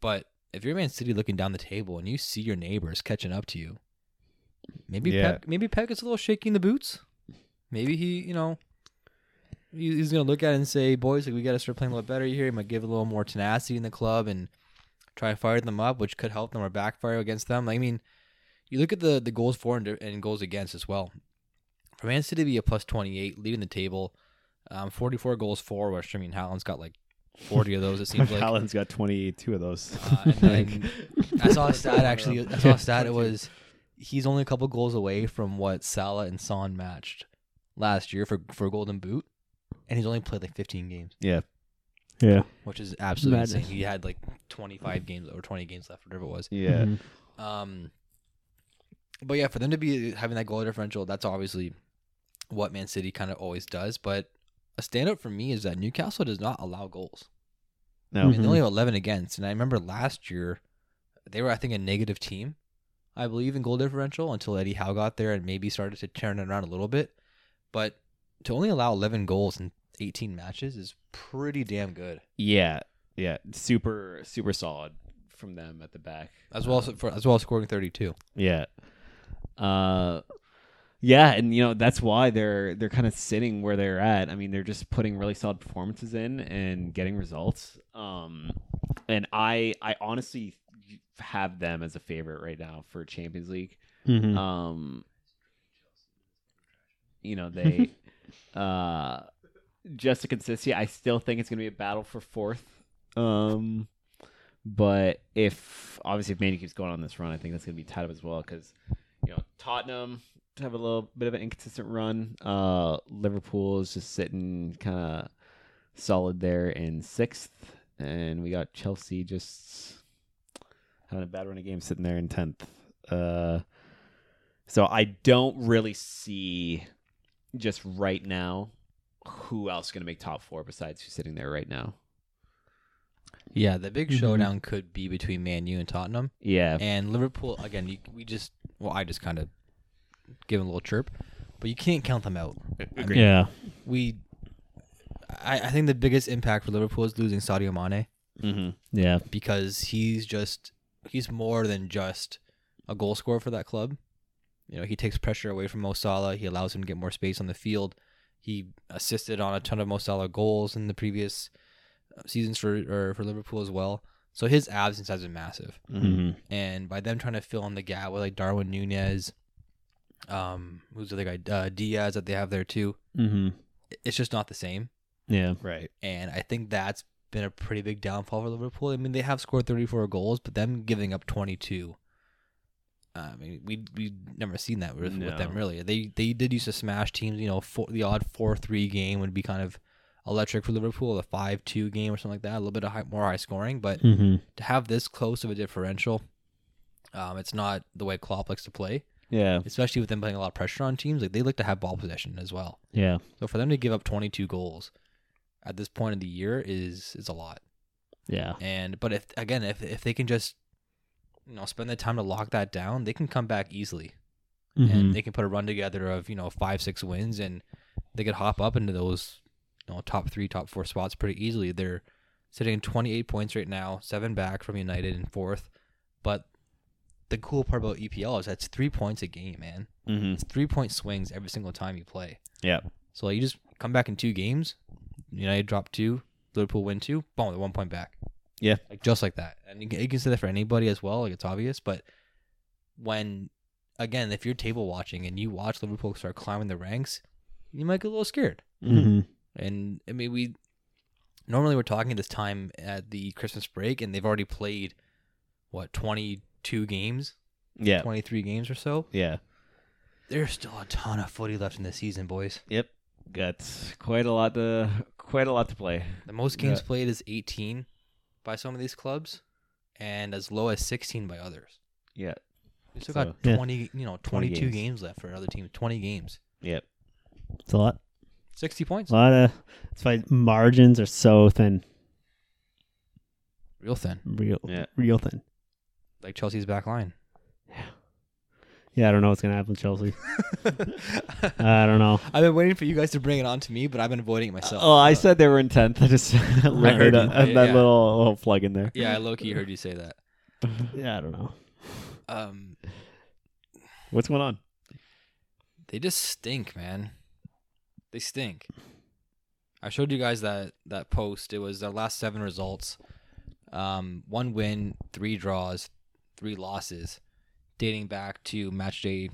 S3: But if you're Man City looking down the table and you see your neighbors catching up to you, maybe
S4: Yeah.
S3: Pep, maybe Pep gets a little shaky in the boots. Maybe he, you know, he's gonna look at it and say, "Boys, like we got to start playing a little better here." He might give a little more tenacity in the club and try to fire them up, which could help them or backfire against them. Like, I mean, you look at the the goals for and, and goals against as well. For Man City to be a plus twenty eight, leading the table, um, forty four goals for, which I mean, Haaland's got like forty of those. It seems like.
S4: Haaland's got twenty two of those.
S3: Uh, and then I saw a stat actually. I saw a stat. It was he's only a couple goals away from what Salah and Son matched last year for for Golden Boot, and he's only played like 15 games,
S4: yeah,
S5: Yeah.
S3: which is absolutely
S5: Madness.
S3: insane. He had like 25 games or 20 games left, whatever it was.
S4: yeah.
S5: Mhm.
S3: Um, but yeah, for them to be having that goal differential, that's obviously what Man City kind of always does. But a standout for me is that Newcastle does not allow goals. I
S4: No,
S3: mean, they only have 11 against. And I remember last year, they were, I think, a negative team, I believe, in goal differential until Eddie Howe got there and maybe started to turn it around a little bit. But to only allow 11 goals in 18 matches is pretty damn good.
S4: yeah, yeah. Super, super solid from them at the back
S3: As well
S4: Um,
S3: as, for, as well as scoring 32.
S4: Yeah. Uh, Yeah, and you know that's why they're they're kind of sitting where they're at. I mean, they're just putting really solid performances in and getting results. Um, and I I honestly have them as a favorite right now for Champions League.
S5: Mhm.
S4: Um, you know they uh just a consistency. I still think it's gonna be a battle for fourth. Um, but if obviously if Manny keeps going on this run, I think that's gonna be tied up as well because you know Tottenham have a little bit of an inconsistent run. Uh, Liverpool is just sitting kind of solid there in sixth, and we got Chelsea just having a bad run of games sitting there in tenth. Uh, so I don't really see just right now who else is going to make top four besides who's sitting there right now.
S3: Yeah, the big
S5: Mhm.
S3: showdown could be between Man U and Tottenham.
S4: Yeah,
S3: And Liverpool, again, you, we just, well, I just kind of give them a little chirp, but you can't count them out. I mean,
S5: Yeah.
S3: We, I, I think the biggest impact for Liverpool is losing Sadio Mane
S4: mm-hmm.
S5: Yeah.
S3: because he's just, he's more than just a goal scorer for that club. You know, he takes pressure away from Mo Salah. He allows him to get more space on the field. He assisted on a ton of Mo Salah goals in the previous uh, seasons for or for Liverpool as well. So his absence has been massive.
S5: hmm
S3: and by them trying to fill in the gap with like Darwin Nunez, um, who's the other guy, uh, Diaz that they have there too.
S5: hmm
S3: It's just not the same,
S5: Yeah.
S4: right.
S3: and I think that's been a pretty big downfall for Liverpool. I mean, they have scored 34 goals, but them giving up 22. uh, I mean, we we never seen that with, with them really. They they did used to smash teams. You know, four, the odd four three game would be kind of electric for Liverpool. A five two game or something like that. A little bit of high, more high scoring, but
S5: hmm
S3: to have this close of a differential, um, it's not the way Klopp likes to play,
S4: Yeah,
S3: especially with them putting a lot of pressure on teams. Like they like to have ball possession as well.
S5: Yeah.
S3: So for them to give up 22 goals at this point of the year is is a lot.
S5: Yeah.
S3: And but if again, if if they can just you know spend the time to lock that down, they can come back easily
S5: Mhm.
S3: and they can put a run together of you know five six wins and they could hop up into those you know top three top four spots pretty easily. They're sitting in 28 points right now, seven back from United in fourth. But the cool part about EPL is that's three points a game, man.
S4: mm-hmm.
S3: It's three point swings every single time you play.
S4: yeah,
S3: So like, you just come back in two games. United drop two, Liverpool win two. Boom, they're one point back.
S4: Yeah.
S3: like just like that. And you can, you can say that for anybody as well. Like it's obvious, but when again, if you're table watching and you watch Liverpool start climbing the ranks, you might get a little scared.
S5: Mhm.
S3: And I mean, we normally we're talking this time at the Christmas break, and they've already played what 22 games,
S4: yeah,
S3: 23 games or so.
S4: yeah.
S3: There's still a ton of footy left in the season, boys.
S4: Yep, got quite a lot to quite a lot to play.
S3: The most games
S4: Yeah.
S3: played is 18 by some of these clubs, and as low as 16 by others.
S4: Yeah,
S3: We still
S4: So-
S3: got
S5: Yeah.
S3: 20, you know,
S4: 20
S3: 22
S4: games.
S3: games. left for another team. 20 games,
S4: yep.
S5: It's a lot.
S3: 60 points,
S5: A lot of. That's why margins are so thin.
S3: real thin.
S5: Real.
S4: Yeah.
S5: Real thin.
S3: Like Chelsea's back line.
S5: Yeah. Yeah, I don't know what's gonna happen with Chelsea. I don't know.
S3: I've been waiting for you guys to bring it on to me, but I've been avoiding it myself.
S4: Oh, I
S3: so-
S4: said they were in tenth. I just I
S3: heard you.
S4: that,
S3: Yeah,
S4: that
S3: yeah.
S4: little little plug in there.
S3: Yeah, I low key heard you say that.
S5: Yeah. I don't know.
S3: Um,
S4: What's going on?
S3: they just stink, man. They stink. I showed you guys that that post. It was their last seven results. Um, one win, three draws, three losses, dating back to match day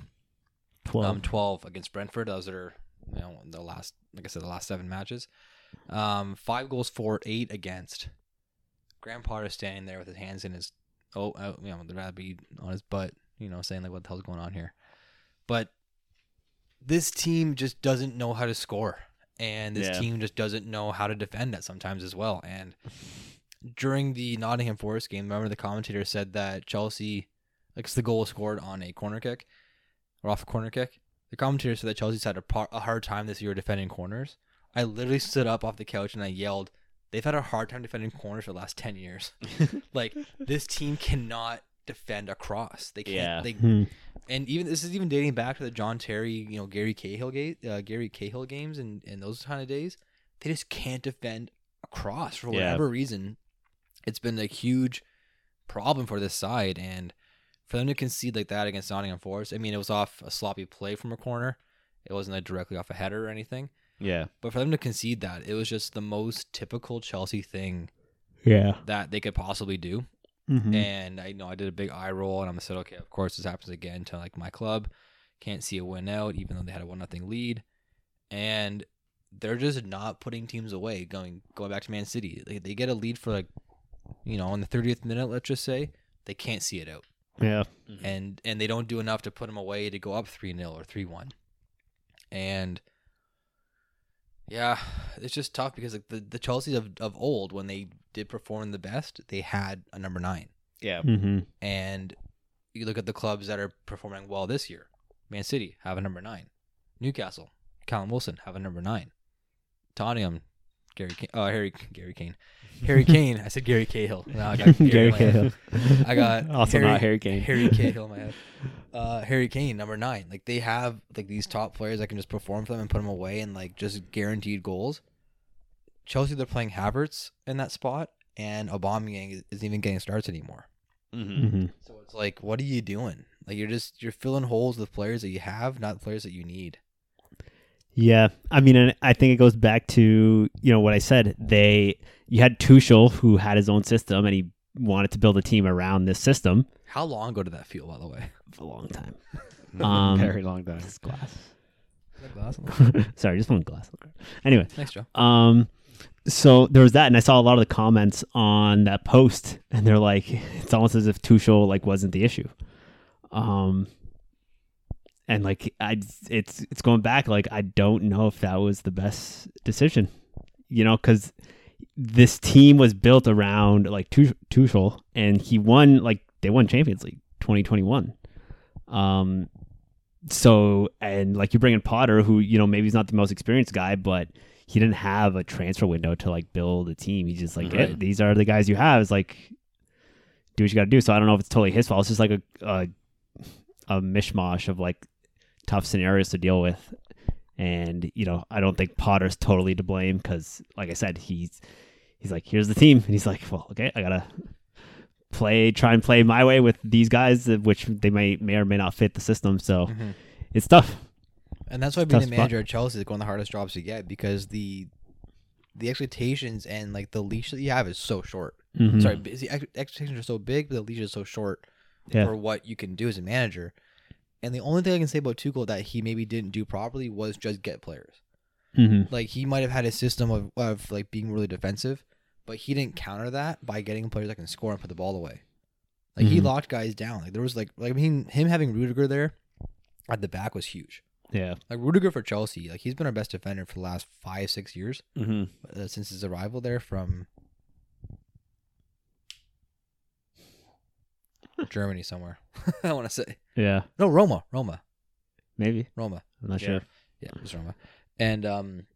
S5: Twelve.
S3: um, 12 against Brentford. Those are, you know, the last, like I said, the last seven matches. Um, five goals for, eight against. Graham Potter standing there with his hands in his, oh, uh, you know, would rather be on his butt, you know, saying like, what the hell's going on here? But this team just doesn't know how to score. And this
S4: Yeah.
S3: team just doesn't know how to defend that sometimes as well. And during the Nottingham Forest game, remember the commentator said that Chelsea, like the goal was scored on a corner kick or off a corner kick. The commentator said that Chelsea's had a, par- a hard time this year defending corners. I literally stood up off the couch and I yelled, "They've had a hard time defending corners for the last ten years. like this team cannot defend a cross. They can't.
S4: Yeah.
S3: They
S5: Hmm.
S3: and even this is even dating back to the John Terry, you know, Gary Cahill game, uh, Gary Cahill games, and and those kind of days. They just can't defend a cross for
S4: Yeah.
S3: whatever reason. It's been a huge problem for this side, and for them to concede like that against Nottingham Forest, I mean, it was off a sloppy play from a corner. It wasn't like directly off a header or anything.
S4: Yeah.
S3: But for them to concede that, it was just the most typical Chelsea thing
S5: Yeah.
S3: that they could possibly do.
S5: Mm-hmm.
S3: And I know I did a big eye roll, and I'm said, okay, of course this happens again to like my club. Can't see a win out, even though they had a one nothing lead, and they're just not putting teams away. Going going back to Man City, they, they get a lead for like, you know, in the 30th minute, let's just say, they can't see it out,
S5: Yeah.
S3: and and they don't do enough to put them away to go up three 0 or three one, and yeah, it's just tough because like the the Chelsea's of of old when they did perform the best, they had a number nine.
S4: Yeah.
S5: Mm-hmm.
S3: And you look at the clubs that are performing well this year. Man City have a number nine. Newcastle, Callum Wilson have a number nine. Tottenham, Gary, Kane, uh, Harry, Gary Kane, Harry Kane. I said Gary Cahill. No, I got
S5: Gary
S3: in my head.
S5: Cahill.
S3: I got
S5: also not Harry Kane.
S3: Harry Cahill in my head. Uh, Harry Kane, number nine. Like they have like these top players that can just perform for them and put them away and like just guaranteed goals. Chelsea, they're playing Havertz in that spot, and Aubameyang isn't even getting starts anymore.
S4: Mm-hmm.
S5: Mm-hmm.
S3: So it's like, what are you doing? Like you're just you're filling holes with players that you have, not players that you need.
S5: Yeah, I mean, and I think it goes back to you know what I said. They you had Tuchel who had his own system and he wanted to build a team around this system
S3: How long ago did that feel, by the way?
S5: a long time. Um,
S4: Very long time.
S5: This glass.
S3: Nice,
S5: Sorry, just one glass. Anyway, thanks,
S3: Joe.
S5: um, so there was that, and I saw a lot of the comments on that post, and they're like, it's almost as if Tuchel like wasn't the issue. Um, and like I, it's it's going back. Like I don't know if that was the best decision, you know, because this team was built around like Tuch- Tuchel, and he won like they won Champions League 2021. Um, so and like you bring in Potter, who you know maybe he's not the most experienced guy, but he didn't have a transfer window to like build a team. He's just like,
S4: Right.
S5: "Hey, these are the guys you have. It's like, do what you got to do. So I don't know if it's totally his fault. It's just like a, a a mishmash of like tough scenarios to deal with. And you know, I don't think Potter's totally to blame because, like I said, he's he's like, here's the team, and he's like, well, okay, I gotta play, try and play my way with these guys, uh, which they may may or may not fit the system. So it's tough.
S3: And that's why
S5: It's
S3: being the
S5: spot.
S3: manager at Chelsea is one of the hardest jobs to get because the the expectations and like the leash that you have is so short.
S5: Mhm.
S3: Sorry, the expectations are so big, but the leash is so short
S5: Yeah.
S3: for what you can do as a manager. And the only thing I can say about Tuchel that he maybe didn't do properly was just get players.
S5: Mhm.
S3: Like he might have had a system of, of like being really defensive, but he didn't counter that by getting players that can score and put the ball away. Like he
S5: Mhm.
S3: locked guys down. Like there was like like I mean him having Rudiger there at the back was huge.
S5: Yeah.
S3: Like Rudiger for Chelsea, like he's been our best defender for the last five six years
S4: Mm-hmm.
S3: uh, since his arrival there from Germany somewhere. I want to say
S5: Yeah.
S3: no Roma, Roma,
S5: Maybe.
S3: Roma.
S5: I'm not
S4: Yeah.
S5: sure.
S3: Yeah, it was Roma. And um,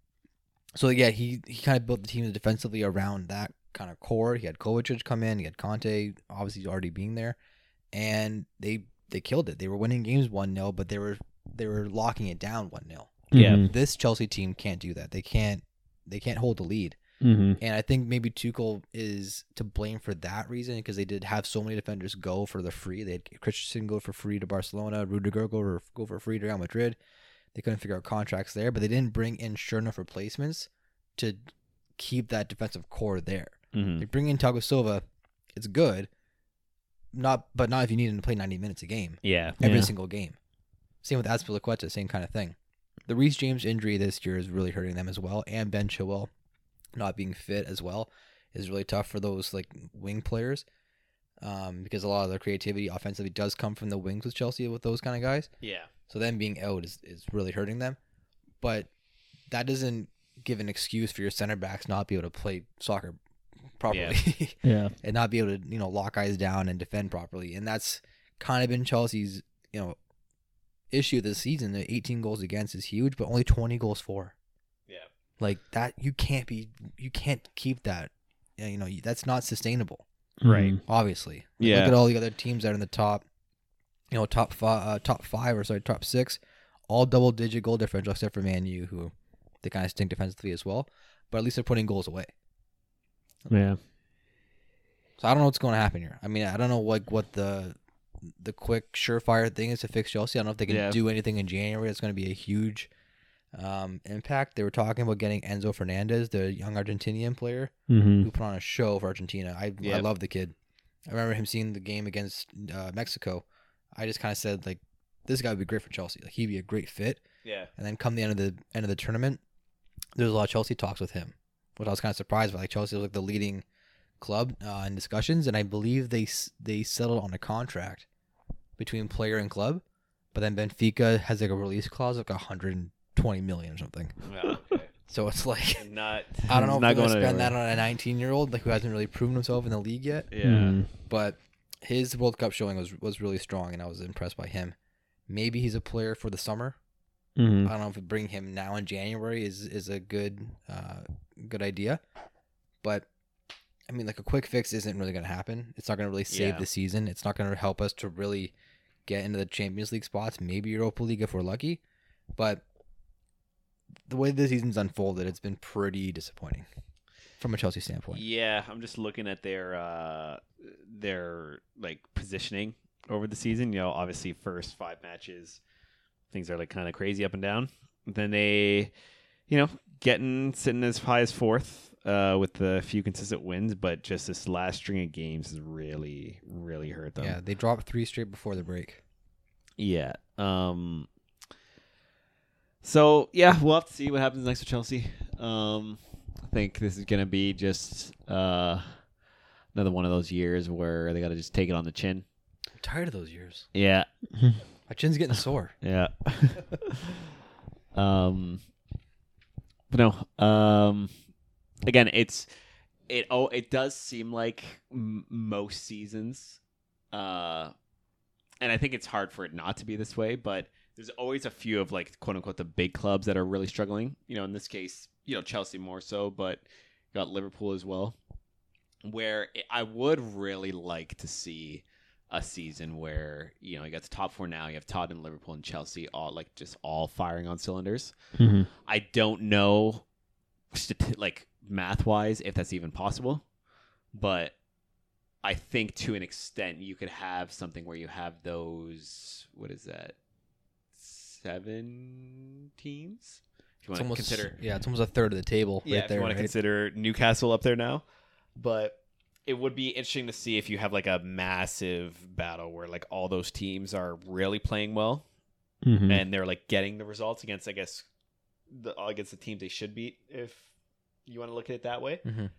S3: so yeah, he he kind of built the team defensively around that kind of core. He had Kovacic come in, he had Kanté, obviously already being there, and they they killed it. They were winning games one 0 but they were they were locking it down one 0
S4: Yeah.
S5: Mhm.
S3: This Chelsea team can't do that. They can't they can't hold the lead.
S5: Mhm.
S3: And I think maybe Tuchel is to blame for that reason because they did have so many defenders go for the free. They had Christensen go for free to Barcelona, Rudiger go for, go for free to Real Madrid. They couldn't figure out contracts there, but they didn't bring in sure enough replacements to keep that defensive core there.
S4: Mm-hmm.
S3: Like in Thiago Silva, it's good, not but not if you need him to play 90 minutes a game
S4: Yeah.
S3: every
S5: Yeah.
S3: single game. Same with Azpilicueta, same kind of thing. The Reece James injury this year is really hurting them as well, and Ben Chilwell not being fit as well is really tough for those like wing players, um, because a lot of their creativity offensively does come from the wings with Chelsea with those kind of guys.
S4: Yeah.
S3: So them being out is, is really hurting them, but that doesn't give an excuse for your center backs not be able to play soccer properly
S5: Yeah.
S3: and not be able to you know lock guys down and defend properly and that's kind of been chelsea's you know issue this season the 18 goals against is huge but only 20 goals for
S4: Yeah.
S3: Like that you can't be you can't keep that you know that's not sustainable
S5: Right.
S3: obviously Like,
S4: Yeah.
S3: look at all the other teams that are in the top you know top five uh, top five or sorry top six all double digit goal differential except for man u who they kind of stink defensively as well but at least they're putting goals away
S5: Yeah.
S3: So I don't know what's going to happen here. I mean, I don't know like what the the quick surefire thing is to fix Chelsea. I don't know if they can
S4: Yeah.
S3: do anything in January. It's going to be a huge um, impact. They were talking about getting Enzo Fernandez, the young Argentinian player
S5: Mm-hmm.
S3: who put on a show for Argentina. I I love the kid. I remember him seeing the game against uh, Mexico. I just kind of said like, this guy would be great for Chelsea. Like he'd be a great fit.
S4: Yeah.
S3: And then come the end of the end of the tournament, there's a lot of Chelsea talks with him, which I was kind of surprised by. Like Chelsea was like the leading club uh, in discussions, and I believe they they settled on a contract between player and club, but then Benfica has like a release clause of like 120 million or something.
S4: Yeah, okay.
S3: So it's like
S4: not.
S3: I don't know if
S4: not
S3: they're gonna
S4: going
S3: spend that
S4: anywhere.
S3: on a 19 year old like who hasn't really proven himself in the league yet.
S4: Yeah.
S5: Mm-hmm.
S3: But his World Cup showing was was really strong, and I was impressed by him. Maybe he's a player for the summer.
S5: Mm-hmm.
S3: I don't know if bringing him now in January is is a good uh, good idea, but I mean, like a quick fix isn't really going to happen. It's not going to really save
S4: Yeah.
S3: the season. It's not going to help us to really get into the Champions League spots. Maybe Europa League if we're lucky, but the way the season's unfolded, it's been pretty disappointing from a Chelsea standpoint.
S4: Yeah, I'm just looking at their uh their like positioning over the season. You know, obviously first five matches, things are like kind of crazy up and down. Then they, you know, getting sitting as high as fourth uh, with a few consistent wins, but just this last string of games has really, really hurt them.
S3: Yeah, they dropped three straight before the break.
S4: Yeah. Um. So yeah, we'll have to see what happens next with Chelsea. Um, I think this is gonna be just uh another one of those years where they got to just take it on the chin.
S3: I'm tired of those years.
S4: Yeah.
S3: My chin's getting sore.
S4: Yeah. um. But no. Um. Again, it's it. Oh, it does seem like m- most seasons. Uh, and I think it's hard for it not to be this way, but there's always a few of like quote unquote the big clubs that are really struggling. You know, in this case, you know Chelsea more so, but got Liverpool as well. Where it, I would really like to see a season where you know you got the top four now. You have Tottenham, Liverpool, and Chelsea all like just all firing on cylinders.
S5: Mm-hmm.
S4: I don't know, like math wise, if that's even possible, but I think to an extent you could have something where you have those. What is that? Seven teams. If you want to consider,
S3: yeah, it's almost a third of the table
S4: yeah,
S3: right
S4: if
S3: there.
S4: you want
S3: right?
S4: to consider Newcastle up there now, but it would be interesting to see if you have like a massive battle where like all those teams are really playing well
S5: Mm-hmm.
S4: and they're like getting the results against I guess the against the teams they should beat if you want to look at it that way.
S3: Mhm.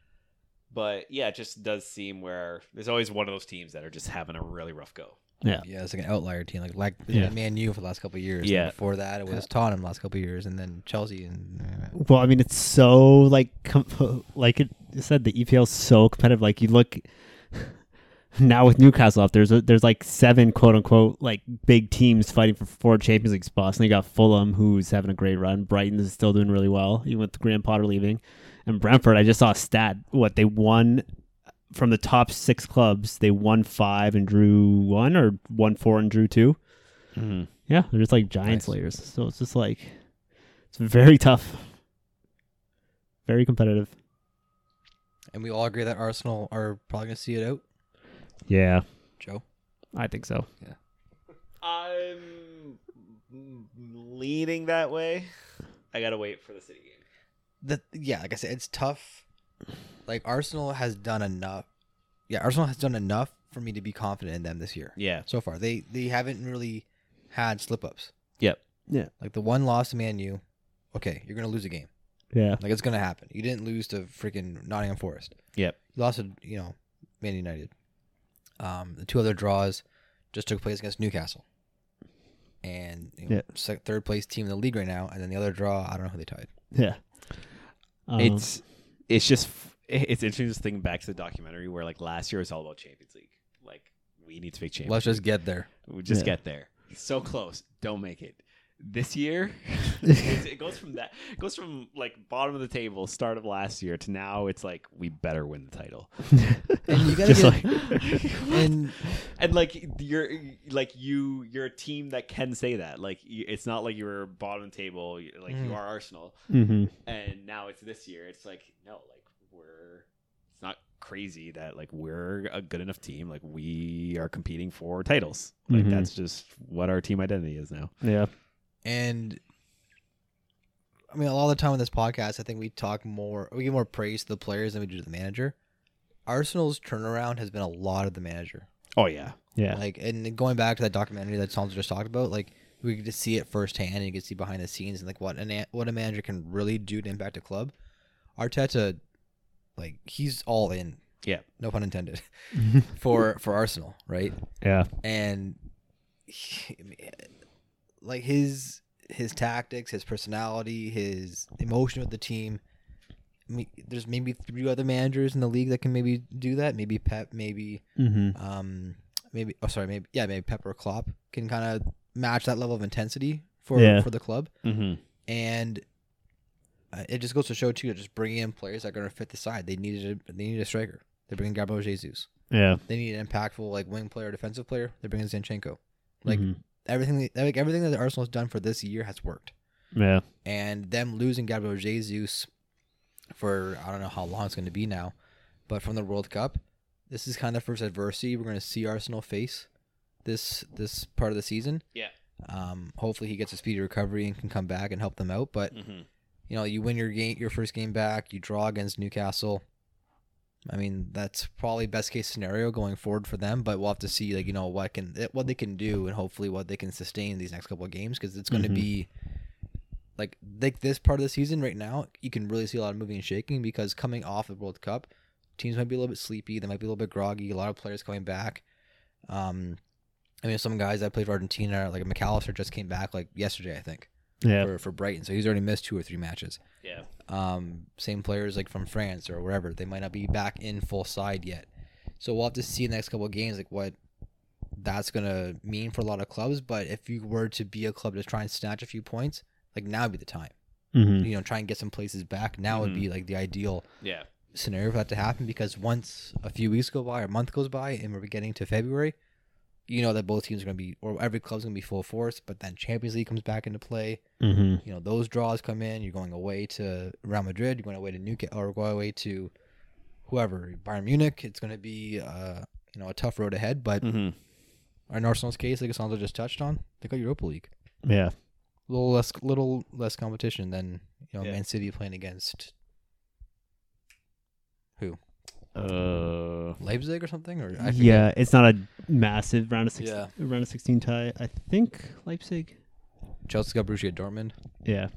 S4: But yeah, it just does seem where there's always one of those teams that are just having a really rough go.
S5: Yeah.
S3: Yeah, it's like an outlier team, like like
S5: Yeah.
S3: Man U for the last couple of years.
S4: Yeah.
S3: And before that, it was Tottenham the last couple of years, and then Chelsea. And uh,
S5: Well, I mean, it's so like com- like it said, the EPL is so competitive. Like you look now with Newcastle up, there's a, there's like seven quote unquote like big teams fighting for four Champions League spots. And you got Fulham, who's having a great run. Brighton is still doing really well, even with Graham Potter leaving. And Brentford, I just saw a stat. What they won from the top six clubs, they won five and drew one, or won four and drew 2
S4: Mm-hmm.
S5: Yeah, they're just like giant
S3: Nice.
S5: slayers. So it's just like it's very tough, very competitive.
S3: and we all agree that Arsenal are probably gonna see it out.
S5: Yeah,
S3: Joe,
S5: I think so.
S4: Yeah, I'm leaning that way. I gotta wait for the City game.
S3: the yeah, like I said, it's tough. Like Arsenal has done enough. Yeah, Arsenal has done enough for me to be confident in them this year.
S4: Yeah.
S3: So far, they they haven't really had slip ups.
S4: Yep. Yeah.
S3: Like the one loss to Man U. Okay, you're gonna lose a game.
S5: Yeah,
S3: Like it's gonna happen. You didn't lose to freaking Nottingham Forest.
S4: Yep.
S3: You lost to you know Man United. Um, the two other draws just took place against Newcastle, and you know,
S5: Yeah.
S3: sec- third place team in the league right now. And then the other draw, I don't know who they tied.
S5: yeah. Um,
S4: it's it's just it's interesting just thinking back to the documentary where like last year was all about Champions League. Like we need to make Champions.
S3: Let's just get there.
S4: We just
S5: Yeah.
S4: get there. So close. Don't make it. This year, it's- it goes from that. It goes from like bottom of the table, start of last year, to now. It's like we better win the title.
S3: And you gotta
S5: just
S3: get,
S5: like
S3: and
S4: and like you're like you, you're a team that can say that. Like it's not like you're bottom of the table. you- Like you
S3: Mhm.
S4: are Arsenal,
S5: hmm
S4: and now it's this year. It's like no, like we're. It's not crazy that like we're a good enough team. Like we are competing for titles. Like
S5: Mhm.
S4: that's just what our team identity is now.
S5: Yeah.
S3: And I mean, a lot of the time on this podcast, I think we talk more, we give more praise to the players than we do to the manager. Arsenal's turnaround has been a lot of the manager.
S4: Oh yeah.
S5: Yeah.
S3: Like, and going back to that documentary that Tom just talked about, like we get to see it firsthand, and you can see behind the scenes and like what an what a manager can really do to impact a club. Arteta, like he's all in,
S4: Yeah.
S3: no pun intended, for for Arsenal, right?
S5: yeah.
S3: and he- like his his tactics, his personality, his emotion with the team. I mean, there's maybe three other managers in the league that can maybe do that. Maybe Pep, maybe
S5: Mm-hmm.
S3: um, maybe oh sorry, maybe yeah, maybe Pep or Klopp can kind of match that level of intensity for
S5: Yeah.
S3: for the club.
S4: Mm-hmm.
S3: And uh, it just goes to show too that just bringing in players that are going to fit the side. They needed a, they needed a striker. They're bringing Gabriel Jesus.
S5: Yeah.
S3: They need an impactful like wing player, defensive player. They're bringing Zinchenko. Like
S5: Mhm.
S3: Everything, like everything that Arsenal has done for this year has worked.
S5: Yeah.
S3: And them losing Gabriel Jesus for I don't know how long it's going to be now, but from the World Cup, this is kind of the first adversity we're going to see Arsenal face this this part of the season.
S4: Yeah.
S3: Um, hopefully he gets a speedy recovery and can come back and help them out. But
S4: Mm-hmm.
S3: you know, you win your game, your first game back, you draw against Newcastle. I mean, that's probably best case scenario going forward for them. But we'll have to see, like you know, what can what they can do, and hopefully what they can sustain these next couple of games because it's going to
S5: Mhm.
S3: be like like this part of the season right now. You can really see a lot of moving and shaking because coming off the World Cup, teams might be a little bit sleepy. They might be a little bit groggy. A lot of players coming back. Um, I mean, some guys that played for Argentina, like Mac Allister, just came back like yesterday, I think,
S5: Yeah.
S3: for for Brighton. So he's already missed two or three matches
S4: Yeah.
S3: um, same players like from France or wherever. They might not be back in full side yet. So we'll have to see in the next couple of games like what that's gonna mean for a lot of clubs. But if you were to be a club to try and snatch a few points, like now would be the time.
S5: Mm-hmm.
S3: You know, try and get some places back. Now would be like the ideal
S4: Yeah.
S3: scenario for that to happen because once a few weeks go by or a month goes by and we're getting to February, you know that both teams are gonna be or every club's gonna be full force. But then Champions League comes back into play
S5: Mm-hmm.
S3: you know those draws come in. You're going away to Real Madrid. You're going away to Newcastle or going away to whoever Bayern Munich. It's going to be uh, you know a tough road ahead. But
S4: Mm-hmm.
S3: in Arsenal's case, like Alonso just touched on, they got Europa League.
S5: Yeah.
S3: A little less, little less competition than you know
S4: Yeah.
S3: Man City playing against who
S4: Uh.
S3: Leipzig or something or I forget.
S5: Yeah. It's not a massive round of six,
S3: Yeah.
S5: round of sixteen tie. I think Leipzig.
S3: Chelsea got Borussia Dortmund.
S5: Yeah.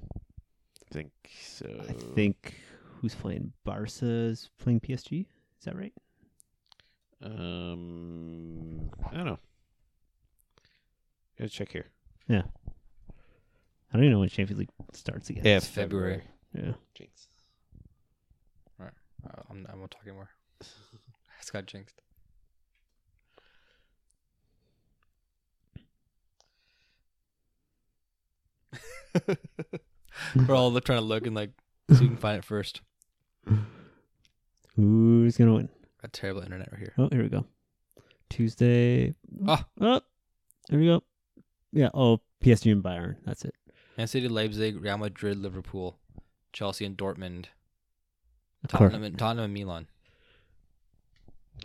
S4: I think so.
S5: I think who's playing Barca's playing PSG. Is that right?
S4: Um. I don't know. Gotta check here. Yeah.
S5: I don't even know when Champions League starts again.
S3: It's February.
S5: Yeah.
S4: Jinx.
S3: Uh, I'm, I won't talk anymore. it's got jinxed. We're all trying to look and like so you can find it first.
S5: Who's gonna win?
S3: Got terrible internet right here.
S5: Oh, here we go. Tuesday.
S3: Ah.
S5: Oh, here we go. Yeah. Oh, PSG and Bayern. That's it.
S3: Man City, Leipzig, Real Madrid, Liverpool, Chelsea, and Dortmund.
S5: Of course.
S3: Tottenham, and, Tottenham and Milan.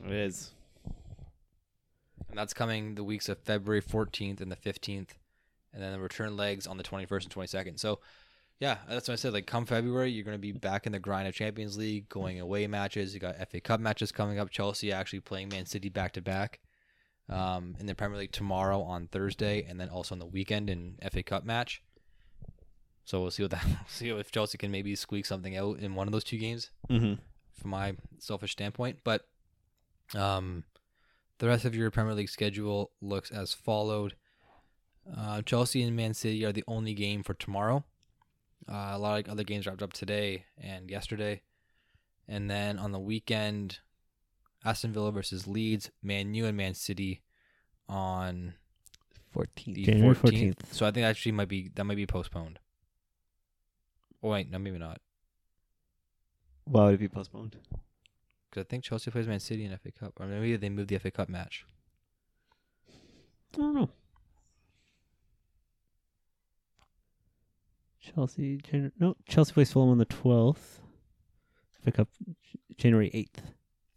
S4: It is.
S3: And that's coming the weeks of February 14th and the 15th. And then the return legs on the 21st and 22nd. So, yeah, that's what I said. Like, come February, you're going to be back in the grind of Champions League, going away matches. You got FA Cup matches coming up. Chelsea actually playing Man City back to back um, in the Premier League tomorrow on Thursday, and then also on the weekend in FA Cup match. So we'll see what that. see if Chelsea can maybe squeak something out in one of those two games
S4: Mm-hmm.
S3: from my selfish standpoint. But um, the rest of your Premier League schedule looks as followed. Uh, Chelsea and Man City are the only game for tomorrow. Uh, a lot of other games wrapped up today and yesterday. And then on the weekend, Aston Villa versus Leeds, Man U and Man City on
S5: 14th.
S3: the
S5: January
S3: 14th.
S5: 14th.
S3: So I think actually might be that might be postponed. Oh wait, no, maybe not.
S5: Why would it be postponed?
S3: Because I think Chelsea plays Man City in FA Cup, or maybe they moved the FA Cup match.
S5: I don't know. Chelsea, Jan- no, Chelsea plays Fulham on the 12th. Pick up January 8th.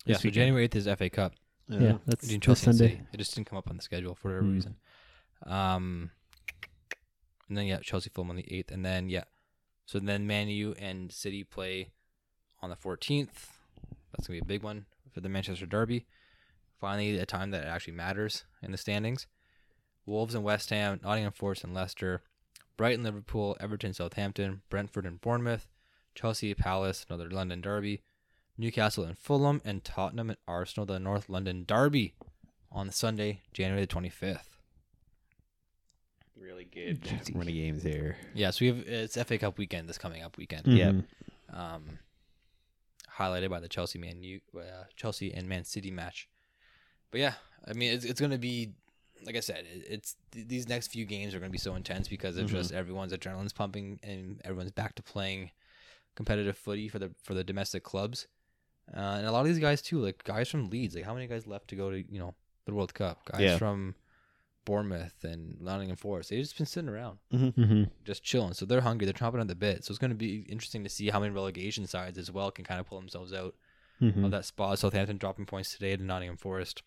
S3: Yeah, so
S5: weekend.
S3: January 8th is FA Cup.
S5: Yeah, that's
S3: Chelsea and
S5: Sunday.
S3: It just didn't come up on the schedule for whatever
S5: Mm.
S3: reason. Um, and then yeah, Chelsea Fulham on the eighth, and then yeah, so then Man U and City play on the fourteenth. That's gonna be a big one for the Manchester Derby. Finally, a time that actually matters in the standings. Wolves and West Ham, Nottingham Forest and Leicester, Brighton, and Liverpool, Everton, Southampton, Brentford and Bournemouth, Chelsea, Palace, another London Derby, Newcastle and Fulham, and Tottenham and Arsenal, the North London Derby on Sunday, January the 25th.
S4: Really good
S5: Juicy.
S4: run of games here.
S3: Yeah, so we have it's FA Cup weekend this coming up weekend.
S4: Yep.
S5: Mhm.
S3: Um, highlighted by the Chelsea Man U, uh, Chelsea and Man City match. But yeah, I mean it's, it's going to be like I said, it, it's th- these next few games are going to be so intense because it's just everyone's adrenaline's pumping and everyone's back to playing competitive footy for the for the domestic clubs. Uh, and a lot of these guys too, like guys from Leeds, like how many guys left to go to you know the World Cup? Guys
S4: Yeah.
S3: from Bournemouth and Nottingham Forest, they've just been sitting around
S5: Mhm.
S3: just chilling. So they're hungry. They're chomping at the bit. So it's going to be interesting to see how many relegation sides as well can kind of pull themselves out
S5: Mhm.
S3: of that spot. Southampton dropping points today to Nottingham Forest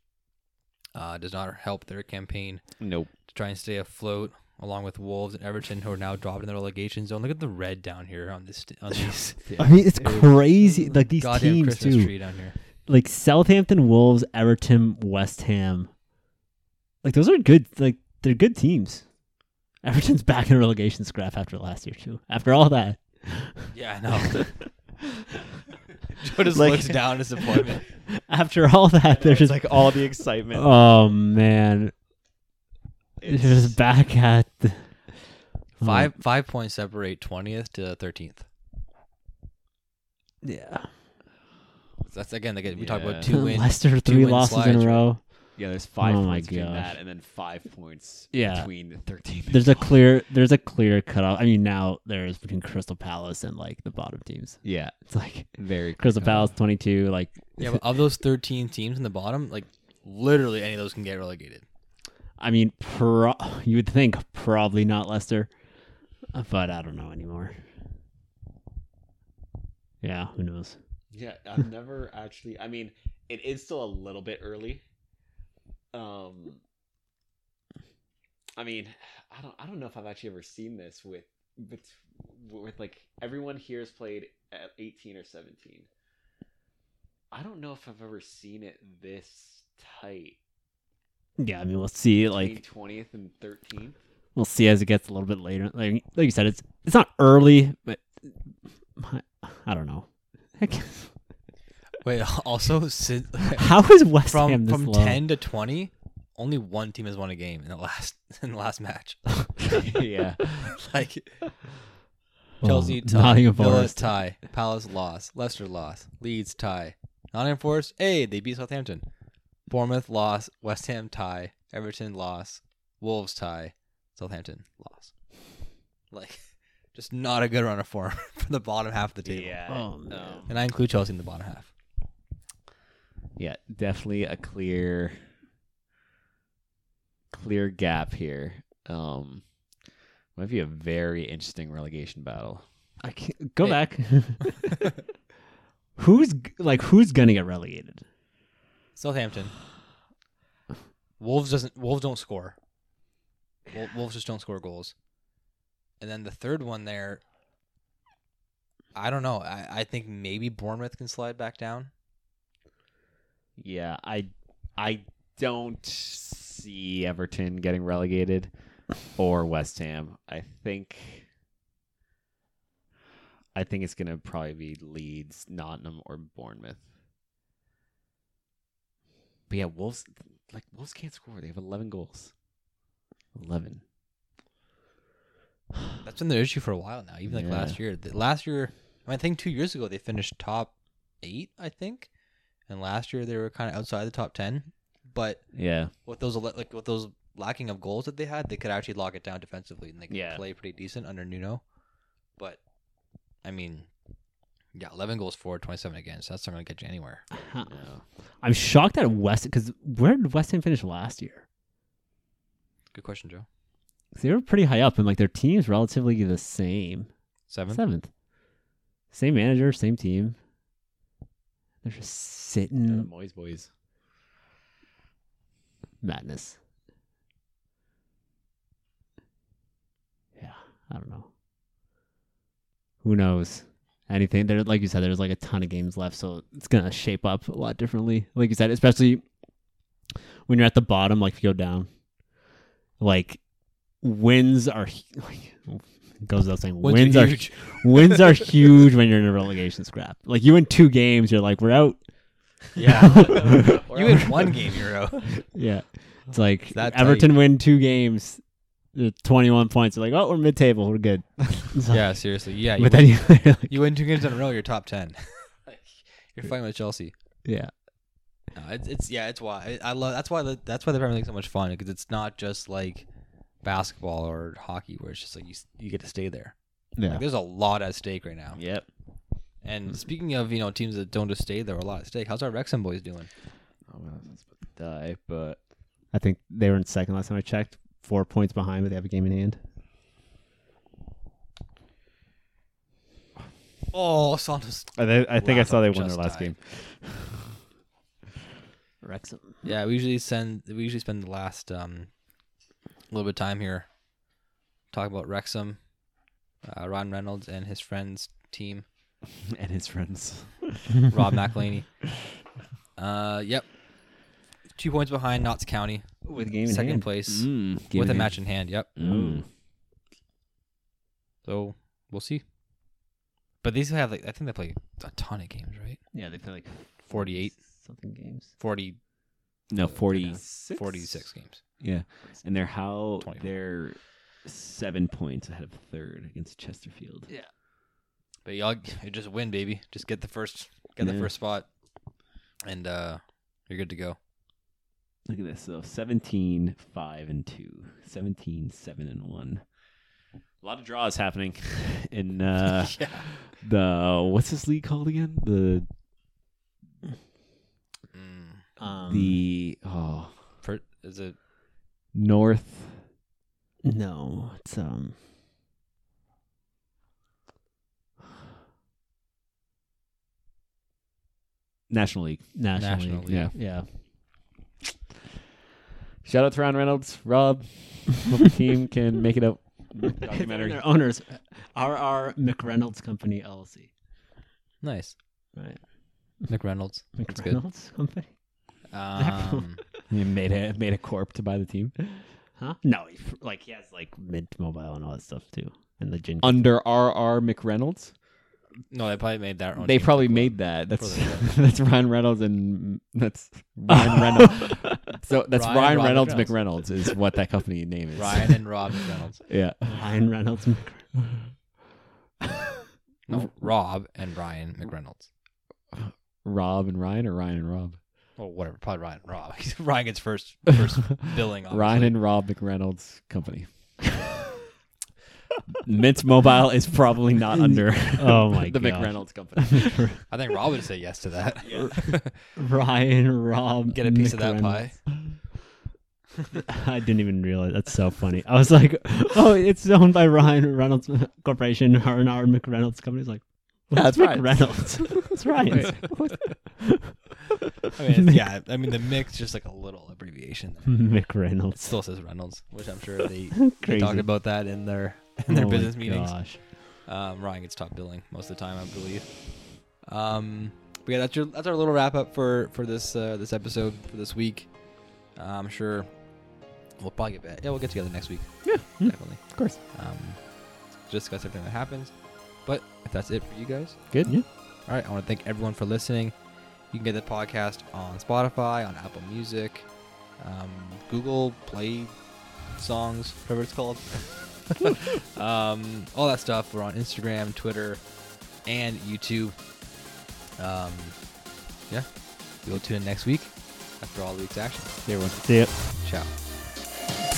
S3: uh, does not help their campaign
S4: Nope.
S3: to try and stay afloat. Along with Wolves and Everton, who are now dropped in the relegation zone. Look at the red down here on this on these
S5: I mean, it's crazy. Like these teams
S3: Christmas
S5: too.
S3: tree down here.
S5: Like Southampton, Wolves, Everton, West Ham. Like those are good. Like they're good teams. Everton's back in a relegation scrap after last year too. After all that,
S3: Yeah, I know. Joe just
S4: Like-
S3: looks down in disappointment.
S5: after all that, they're
S4: It's
S5: just
S4: like all the excitement.
S5: Oh man, they're
S4: It's-
S5: just back at the,
S3: Five five points separate twentieth to thirteenth.
S5: Yeah,
S3: That's again. Again, we talk
S4: Yeah.
S3: about two wins.
S5: Leicester three
S3: win
S5: losses in a row.
S4: Yeah, there's five
S5: Oh my
S4: points between
S5: gosh.
S4: that, and then five points
S5: Yeah.
S4: between the 13.
S5: There's a clear, there's a clear cutoff. I mean, now there is between Crystal Palace and like the bottom teams.
S4: yeah,
S5: It's like
S4: very
S5: Crystal
S4: quick
S5: Palace twenty two. Like
S3: Yeah, but of those 13 teams in the bottom, like literally any of those can get relegated.
S5: I mean, pro- you would think probably not Leicester, but I don't know anymore. Yeah, who knows?
S4: Yeah, I've never actually. I mean, it is still a little bit early. Um, I mean, I don't. I don't know if I've actually ever seen this with with with like everyone here has played at eighteen or seventeen. I don't know if I've ever seen it this tight.
S5: Yeah, I mean, we'll see. Like
S4: twentieth and thirteenth.
S5: we'll see as it gets a little bit later. Like like you said, it's it's not early, but I don't know. Heck,
S3: Wait, also si-
S5: How is West
S3: from
S5: Ham this
S3: from
S5: low?
S3: 10 to 20, only one team has won a game in the last in the last match.
S4: yeah,
S3: like Chelsea tie,
S5: Nottingham
S3: Villa
S5: Forest.
S3: tie, Palace loss, Leicester loss, Leeds tie, Nottingham Forest, hey, they beat Southampton. Bournemouth loss, West Ham tie, Everton loss, Wolves tie, Southampton loss. Like just not a good run of form for the bottom half of the table.
S4: yeah.
S5: Oh, man.
S4: um,
S3: And I include Chelsea in the bottom half.
S4: Yeah, definitely a clear clear gap here. Um might be a very interesting relegation battle.
S5: I can't go
S3: Hey.
S5: back. who's like who's gonna get relegated?
S3: Southampton. Wolves doesn't. Wolves don't score. Wolves just don't score goals. And then the third one there. I don't know. I, I think maybe Bournemouth can slide back down.
S4: Yeah, I I don't see Everton getting relegated or West Ham. I think I think it's gonna probably be Leeds, Nottingham, or Bournemouth. But yeah, Wolves like Wolves can't score. They have eleven goals. Eleven.
S3: That's been their issue for a while now. Even like
S4: Yeah.
S3: last year. Last year, I think two years ago they finished top eight. I think, and last year they were kind of outside the top ten. But
S4: Yeah.
S3: with those like with those lacking of goals that they had, they could actually lock it down defensively and they could
S4: Yeah.
S3: play pretty decent under Nuno. But I mean, yeah, eleven goals for, twenty-seven against. That's not going to get you anywhere.
S5: I'm shocked at West because where did West Ham finish last year?
S3: Good question, Joe.
S5: they were pretty high up, and like their team's relatively the same.
S3: Seven.
S5: Seventh. Same manager, same team. They're just
S4: Yeah, the
S5: sitting
S4: Moyes boys.
S5: madness. Yeah, I don't know. Who knows? Anything there, like you said, there's like a ton of games left, so it's gonna shape up a lot differently. Like you said, especially when you're at the bottom, like if you go down, like wins are like goes without saying
S3: Wins
S5: wins,
S3: are huge.
S5: wins are huge when you're in a relegation scrap. Like you win two games, you're like we're out.
S3: Yeah. you win one game, you're out.
S5: Yeah. It's like Everton win two games, uh, 21 points. They're like, oh, we're mid table. We're good. Like-
S3: Yeah, seriously. Yeah, you,
S5: But
S3: win,
S5: then you,
S3: you win two games in a row, you're top ten. you're fighting with Chelsea.
S5: yeah.
S3: No, it's, it's yeah, it's why I, I love. That's why the, that's why the Premier League's so much fun because it's not just like basketball or hockey where it's just like you, you get to stay there.
S5: Yeah.
S3: Like, there's a lot at stake right now.
S4: Yep.
S3: And speaking of you know teams that don't just stay there, a lot at stake. How's our Wrexham boys doing?
S4: Oh, well, that's about to die, but
S5: I think they were in second last time I checked. Four points behind, but they have a game in hand.
S3: Oh, Santos.
S5: I, think I
S3: think I saw they
S5: won
S3: won their last game.
S5: Wrexham.
S3: Yeah, we usually send we usually spend the last um a little bit of time here talk about Wrexham, uh, Ryan Reynolds and his friends team,
S4: and his friends.
S3: Rob McElhenney. Uh, yep. Two points behind Notts County,
S5: With game in
S3: second
S5: hand.
S3: place
S4: Mm,
S3: with a match in hand. Yep.
S4: Mm.
S3: So we'll see. But these have like I think they play a ton of games, right?
S5: Yeah, they play like
S3: 48,
S5: something games.
S3: 40,
S4: No, 40,
S3: 46 games.
S4: Yeah, and they're how
S3: 24.
S4: they're seven points ahead of third against Chesterfield.
S3: Yeah. But y'all you just win, baby. Just get the first get the first spot, and uh you're good to go.
S4: Look at this. So 17, 5, and 2. 17, 7, and 1. A lot of draws happening in uh,
S3: yeah.
S4: the what's this league called again? The.
S5: Um,
S4: the oh
S3: Per, is it
S4: North
S5: no, it's um.
S4: National League.
S5: National,
S3: National
S5: League.
S3: League.
S4: Yeah.
S5: Yeah.
S4: Shout out to Ryan Reynolds, Rob. Hope the team can make it out. Documentary.
S5: Their owners, RR McReynolds Company LLC.
S3: nice?
S5: Right.
S3: McReynolds. That's good.
S5: McReynolds Company.
S3: Um,
S4: He made a made a corp to buy the team
S5: Huh? No, he, like he has like Mint Mobile and all that stuff too, and the gin.
S4: under RR McReynolds.
S3: no, they probably made that. own.
S4: They
S3: team
S4: probably
S3: club.
S4: made that. That's that's Ryan Reynolds and that's Ryan Reynolds. so that's
S3: Ryan
S4: Ryan,
S3: Rob
S4: Reynolds
S3: McReynolds.
S4: McReynolds is what that company name is.
S3: Ryan and Rob McReynolds.
S4: Yeah.
S5: Ryan Reynolds.
S3: No, Rob and Ryan McReynolds.
S4: Rob and Ryan or Ryan and Rob?
S3: Well, whatever. Probably Ryan and Rob. Ryan gets first first billing.
S4: Ryan and Rob McReynolds company. Mint Mobile is probably not under
S5: Oh my
S4: the
S5: gosh.
S4: McReynolds company.
S3: I think Rob would say yes to that.
S5: Ryan Rob.
S3: Get a piece of that pie.
S5: I didn't even realize. That's so funny. I was like, oh, it's owned by Ryan Reynolds Corporation, R&R McReynolds Company. It's like,
S4: Yeah,
S5: what's
S4: that's Ryan's.
S5: McReynolds. it's Ryan's.
S3: I mean, it's- yeah. I mean, the mix just like a little abbreviation. There. It
S5: McReynolds.
S3: still says Reynolds, which I'm sure they, they
S5: Crazy.
S3: talked about that in their in their
S5: Oh my
S3: business meetings.
S5: Gosh.
S3: Um, Ryan gets top billing most of the time, I believe. Um, but yeah, that's your that's our little wrap up for for this uh, this episode for this week. Uh, I'm sure we'll probably get back. Yeah, we'll get together next week.
S4: Yeah.
S3: definitely.
S4: Of course.
S3: Um, just discuss everything that happens. But if that's it for you guys,
S4: Good.
S5: Yeah.
S3: all right. I want to thank everyone for listening. You can get the podcast on Spotify, on Apple Music, um, Google Play Songs, whatever it's called. um, all that stuff. We're on Instagram, Twitter, and YouTube. Um, yeah. We'll tune in next week after all the week's action.
S4: See everyone.
S5: See ya.
S3: Ciao.